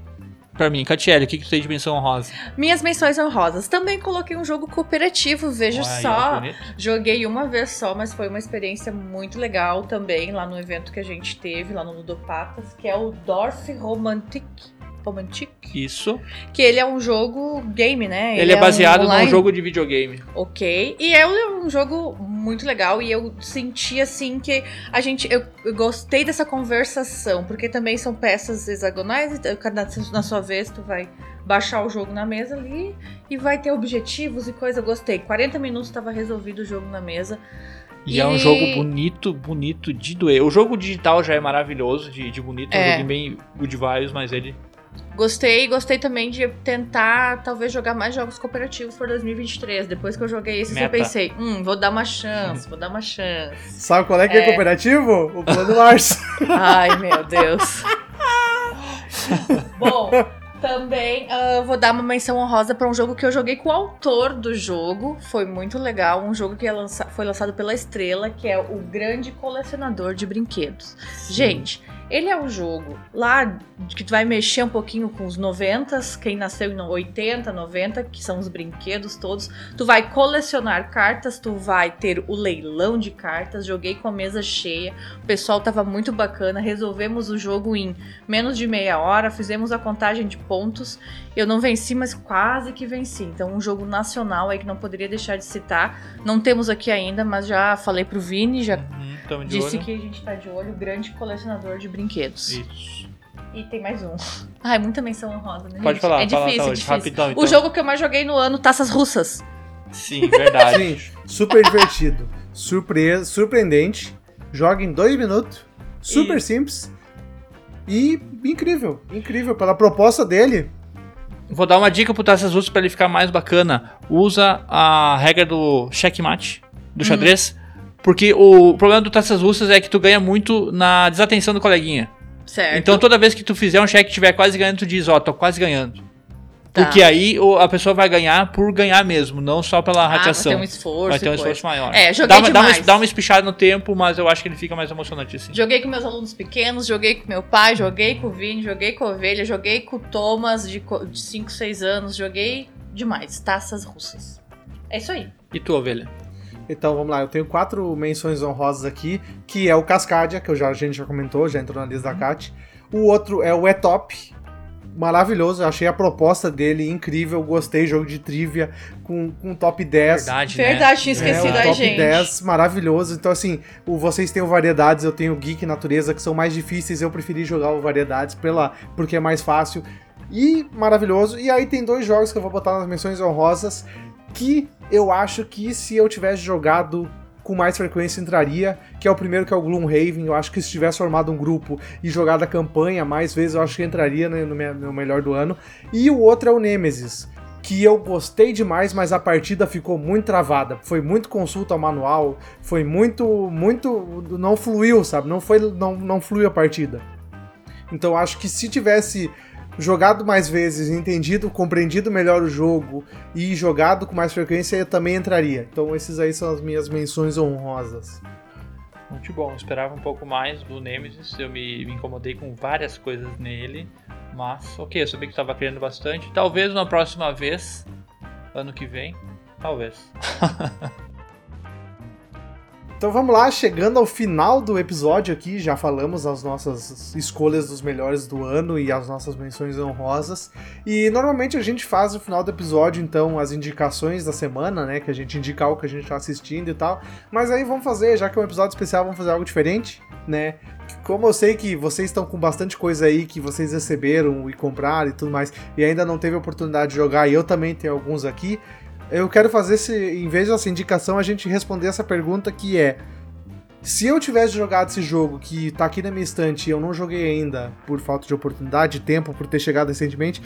Pra mim, Catiele, o que, que tu tem de menção honrosa? Minhas menções honrosas. Também coloquei um jogo cooperativo, veja aí, só. bonito. Joguei uma vez só, mas foi uma experiência muito legal também, lá no evento que a gente teve, lá no Ludopatas, que é o Dorf Romantic. Romantic? Isso. Que ele é um jogo game, né? Ele, é um baseado num online. jogo de videogame. Ok. E é um jogo muito legal e eu senti assim que a gente. Eu, eu gostei dessa conversação, porque também são peças hexagonais, e cada na sua vez tu vai baixar o jogo na mesa ali e vai ter objetivos e coisa. Eu gostei. 40 minutos estava resolvido o jogo na mesa. E, é um jogo bonito, bonito de doer. O jogo digital já é maravilhoso, de, de bonito, é um É. joguinho bem good vibes, mas ele. Gostei, gostei também de tentar talvez jogar mais jogos cooperativos por 2023. Depois que eu joguei esse, eu pensei, hum, vou dar uma chance, vou dar uma chance. Sabe qual é que é, É. cooperativo? O Plano Mars. Ai, meu Deus. Bom, também ah, vou dar uma menção honrosa para um jogo que eu joguei com o autor do jogo. Foi muito legal. Um jogo que é lança- foi lançado pela Estrela, que é o Grande Colecionador de Brinquedos. Gente, ele é um jogo lá que tu vai mexer um pouquinho com os 90, quem nasceu em 80, 90, que são os brinquedos todos. Tu vai colecionar cartas, tu vai ter o leilão de cartas. Joguei com a mesa cheia. O pessoal tava muito bacana. Resolvemos o jogo em menos de meia hora, fizemos a contagem de pontos. Eu não venci, mas quase que venci. Então, um jogo nacional aí que não poderia deixar de citar. Não temos aqui ainda, mas já falei pro Vini, já Uhum, disse olho. que a gente tá de olho, grande colecionador de brinquedos. Isso. E tem mais um. Ai, muita menção honrosa, né? Pode gente? falar, é fala, difícil, tá, é difícil. rapidão, então. O jogo que eu mais joguei no ano, Taças Russas. Sim, verdade. Sim, super divertido. Surpresa, surpreendente. Joga em dois minutos. Super E- simples. E incrível. Incrível. Pela proposta dele. Vou dar uma dica pro Taças Russas pra ele ficar mais bacana. Usa a regra do checkmate, do Uhum. xadrez. Porque o problema do Taças Russas é que tu ganha muito na desatenção do coleguinha. Certo. Então toda vez que tu fizer um cheque e estiver quase ganhando, tu diz, ó, tô quase ganhando. Tá. Porque aí a pessoa vai ganhar por ganhar mesmo, não só pela ah, vai ter um esforço. Vai ter um e coisa. esforço maior. É, joguei dá uma, dá uma, demais. dá uma espichada no tempo, mas eu acho que ele fica mais emocionante assim. Joguei com meus alunos pequenos, joguei com meu pai, joguei com o Vini, joguei com a Ovelha, joguei com o Thomas de 5, 6 anos, joguei demais. Taças russas. É isso aí. E tu, ovelha? Então vamos lá, eu tenho quatro menções honrosas aqui, que é o Cascadia, que eu já, a gente já comentou, já entrou na lista da Kat. O outro é o Etop, maravilhoso, eu achei a proposta dele incrível, gostei, jogo de trivia com, com top 10. Verdade, Verdade, tinha né? esquecido, é, o ai, top gente. 10, maravilhoso. Então, assim, o, vocês têm o Variedades, eu tenho o Geek e Natureza, que são mais difíceis. Eu preferi jogar o Variedades pela, porque é mais fácil. E maravilhoso. E aí tem dois jogos que eu vou botar nas menções honrosas que eu acho que se eu tivesse jogado com mais frequência entraria, que é o primeiro que é o Gloomhaven, eu acho que se tivesse formado um grupo e jogado a campanha mais vezes, eu acho que entraria no, no melhor do ano. E o outro é o Nemesis, que eu gostei demais, mas a partida ficou muito travada. Foi muito consulta ao manual, foi muito, muito, não fluiu, sabe? Não foi, não, não fluiu a partida. Então acho que se tivesse jogado mais vezes, entendido, compreendido melhor o jogo e jogado com mais frequência, eu também entraria. Então esses aí são as minhas menções honrosas. Muito bom, eu esperava um pouco mais do Nemesis, eu me, me incomodei com várias coisas nele, mas ok, eu sabia que estava criando bastante. Talvez uma próxima vez ano que vem, talvez. Então vamos lá, chegando ao final do episódio aqui, já falamos as nossas escolhas dos melhores do ano e as nossas menções honrosas. E normalmente a gente faz no final do episódio, então, as indicações da semana, né? Que a gente indica o que a gente tá assistindo e tal. Mas aí vamos fazer, já que é um episódio especial, vamos fazer algo diferente, né? Como eu sei que vocês estão com bastante coisa aí que vocês receberam e compraram e tudo mais, e ainda não teve oportunidade de jogar, e eu também tenho alguns aqui. Eu quero fazer em vez dessa indicação, a gente responder essa pergunta que é: se eu tivesse jogado esse jogo que tá aqui na minha estante e eu não joguei ainda por falta de oportunidade, tempo, por ter chegado recentemente,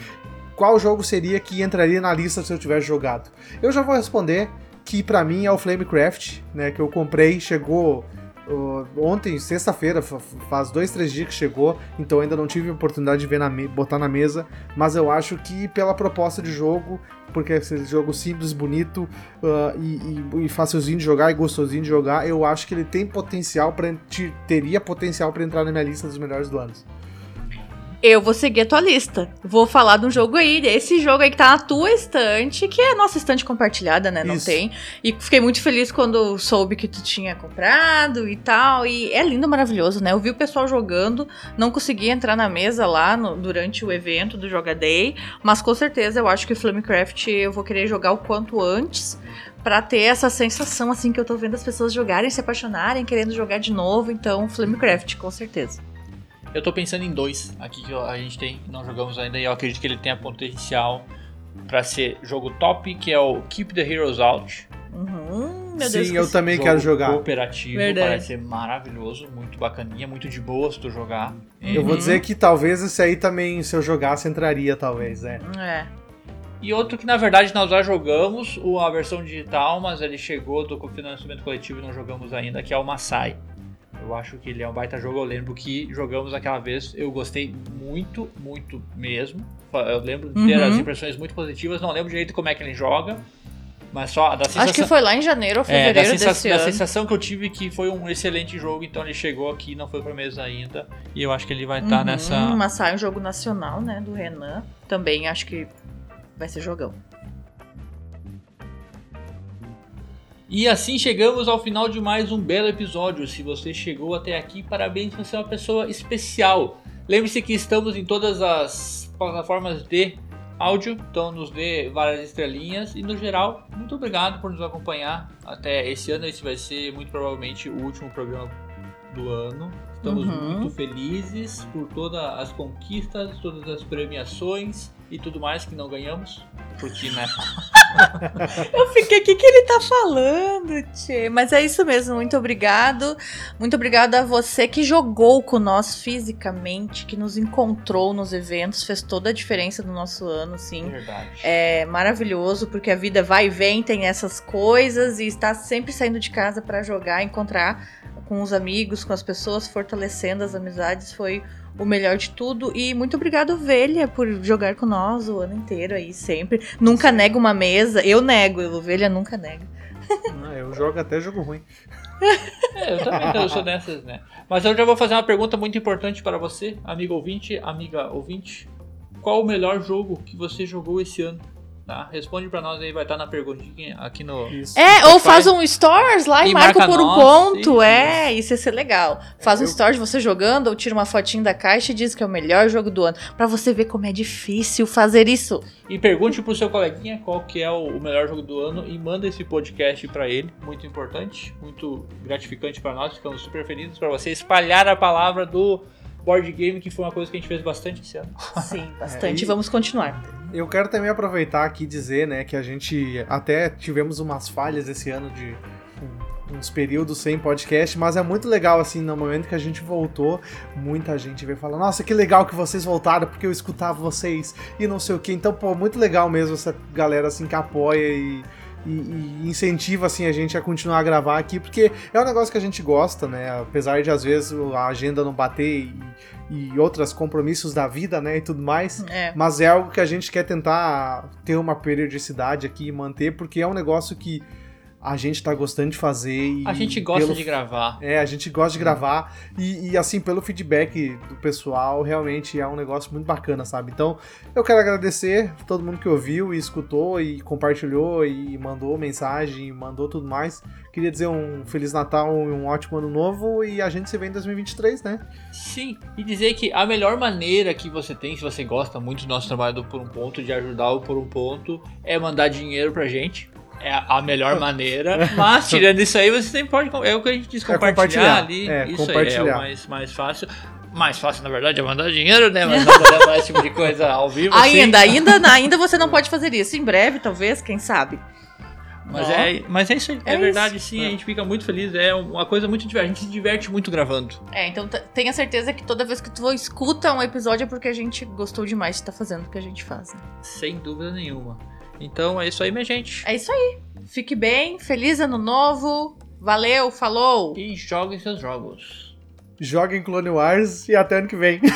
qual jogo seria que entraria na lista se eu tivesse jogado? Eu já vou responder que para mim é o Flamecraft, né, que eu comprei, chegou ontem, sexta-feira, faz dois, três dias que chegou, então ainda não tive oportunidade de ver na botar na mesa, mas eu acho que pela proposta de jogo, porque é esse jogo simples, bonito uh, e, e, e, facilzinho de jogar e gostosinho de jogar, eu acho que ele tem potencial para teria potencial para entrar na minha lista dos melhores do ano. Eu vou seguir a tua lista. Vou falar de um jogo aí, desse jogo aí que tá na tua estante, que é a nossa estante compartilhada, né? Não Isso. tem. E fiquei muito feliz quando soube que tu tinha comprado e tal. E é lindo, maravilhoso, né? Eu vi o pessoal jogando, não consegui entrar na mesa lá no, durante o evento do Joga Day, mas com certeza eu acho que Flamecraft eu vou querer jogar o quanto antes para ter essa sensação assim que eu tô vendo as pessoas jogarem, se apaixonarem, querendo jogar de novo. Então, Flamecraft, com certeza. Eu tô pensando em dois aqui que a gente tem, não jogamos ainda, e eu acredito que ele tenha potencial para ser jogo top, que é o Keep the Heroes Out. Uhum, meu Sim, eu também jogo quero jogar. Cooperativo, Verdade. parece ser maravilhoso, muito bacaninha, muito de boa se tu jogar. Eu uhum. vou dizer que talvez esse aí também, se eu jogasse, entraria, talvez, é. É. E outro que na verdade nós já jogamos, a versão digital, mas ele chegou do financiamento coletivo e não jogamos ainda, que é o Masai. Eu acho que ele é um baita jogo. Eu lembro que jogamos aquela vez, eu gostei muito, muito mesmo. Eu lembro de ter uhum. as impressões muito positivas. Não lembro direito como é que ele joga. Mas só da sensação. Acho que foi lá em janeiro ou fevereiro é, da, sensa da sensação que eu tive que foi um excelente jogo, então ele chegou aqui, não foi pra mesa ainda. E eu acho que ele vai estar tá uhum, nessa. Mas sai um jogo nacional, né? Do Renan. Também acho que vai ser jogão. E assim chegamos ao final de mais um belo episódio. Se você chegou até aqui, parabéns, você é uma pessoa especial. Lembre-se que estamos em todas as plataformas de áudio, então nos dê várias estrelinhas e no geral, muito obrigado por nos acompanhar até esse ano. Esse vai ser muito provavelmente o último programa do ano. Estamos uhum. muito felizes por todas as conquistas, todas as premiações e tudo mais que não ganhamos. Porque, né? Eu fiquei, o que, que ele tá falando, Tchê? Mas é isso mesmo, muito obrigado. Muito obrigado a você que jogou com nós fisicamente, que nos encontrou nos eventos, fez toda a diferença no nosso ano, sim. Verdade. É maravilhoso, porque a vida vai e vem, tem essas coisas, e está sempre saindo de casa para jogar, encontrar com os amigos, com as pessoas, fortalecendo as amizades, foi o melhor de tudo. E muito obrigado, Ovelha, por jogar com nós o ano inteiro aí, sempre. Nunca nego uma mesa. Eu nego, Ovelha nunca nega. Ah, eu jogo até jogo ruim. É, eu também eu sou dessas, né? Mas eu já vou fazer uma pergunta muito importante para você, amigo ouvinte, amiga ouvinte. Qual o melhor jogo que você jogou esse ano? Tá? Responde pra nós aí, vai estar tá na perguntinha aqui no. Isso. É, ou faz um stories lá e, e marca, marca, por um ponto. Isso, é, isso ia ser legal. Faz é, um eu... stories você jogando, ou tira uma fotinha da caixa e diz que é o melhor jogo do ano. Pra você ver como é difícil fazer isso. E pergunte pro seu coleguinha qual que é o melhor jogo do ano e manda esse podcast para ele. Muito importante, muito gratificante para nós. Ficamos super felizes para você espalhar a palavra do board game, que foi uma coisa que a gente fez bastante esse ano. Sim, bastante. É, e... Vamos continuar. Eu quero também aproveitar aqui e dizer, né, que a gente até tivemos umas falhas esse ano de uns períodos sem podcast, mas é muito legal, assim, no momento que a gente voltou, muita gente veio falar, nossa, que legal que vocês voltaram, porque eu escutava vocês e não sei o que. Então, pô, muito legal mesmo essa galera, assim, que apoia e, e, e, incentiva, assim, a gente a continuar a gravar aqui, porque é um negócio que a gente gosta, né? Apesar de, às vezes, a agenda não bater e e outros compromissos da vida, né, e tudo mais. É. Mas é algo que a gente quer tentar ter uma periodicidade aqui e manter, porque é um negócio que a gente tá gostando de fazer. E A gente gosta pelo- de gravar. É, a gente gosta de gravar e, e, assim, pelo feedback do pessoal, realmente é um negócio muito bacana, sabe? Então, eu quero agradecer todo mundo que ouviu e escutou e compartilhou e mandou mensagem, mandou tudo mais. Queria dizer um Feliz Natal e um ótimo ano novo e a gente se vê em 2023, né? Sim, e dizer que a melhor maneira que você tem, se você gosta muito do nosso trabalho do Por Um Ponto, de ajudar o Por Um Ponto, é mandar dinheiro pra gente. É a melhor maneira. Mas, tirando isso aí, você sempre pode. É o que a gente diz, É compartilhar, compartilhar. ali. É, isso aí é compartilhar. o mais, mais fácil. Mais fácil, na verdade, é mandar dinheiro, né? Mas não fazer esse tipo de coisa ao vivo. assim. Ainda, ainda, ainda você não pode fazer isso. Em breve, talvez, quem sabe. Mas é, mas é isso aí. É, É verdade, isso. sim. É. A gente fica muito feliz. É uma coisa muito divertida. A gente se diverte muito gravando. É, então tenha certeza que toda vez que tu escuta um episódio é porque a gente gostou demais de estar fazendo o que a gente faz. né? Sem dúvida nenhuma. Então é isso aí, minha gente. É isso aí. Fique bem, feliz ano novo. Valeu, falou! E joguem seus jogos. Joguem Clone Wars e até ano que vem.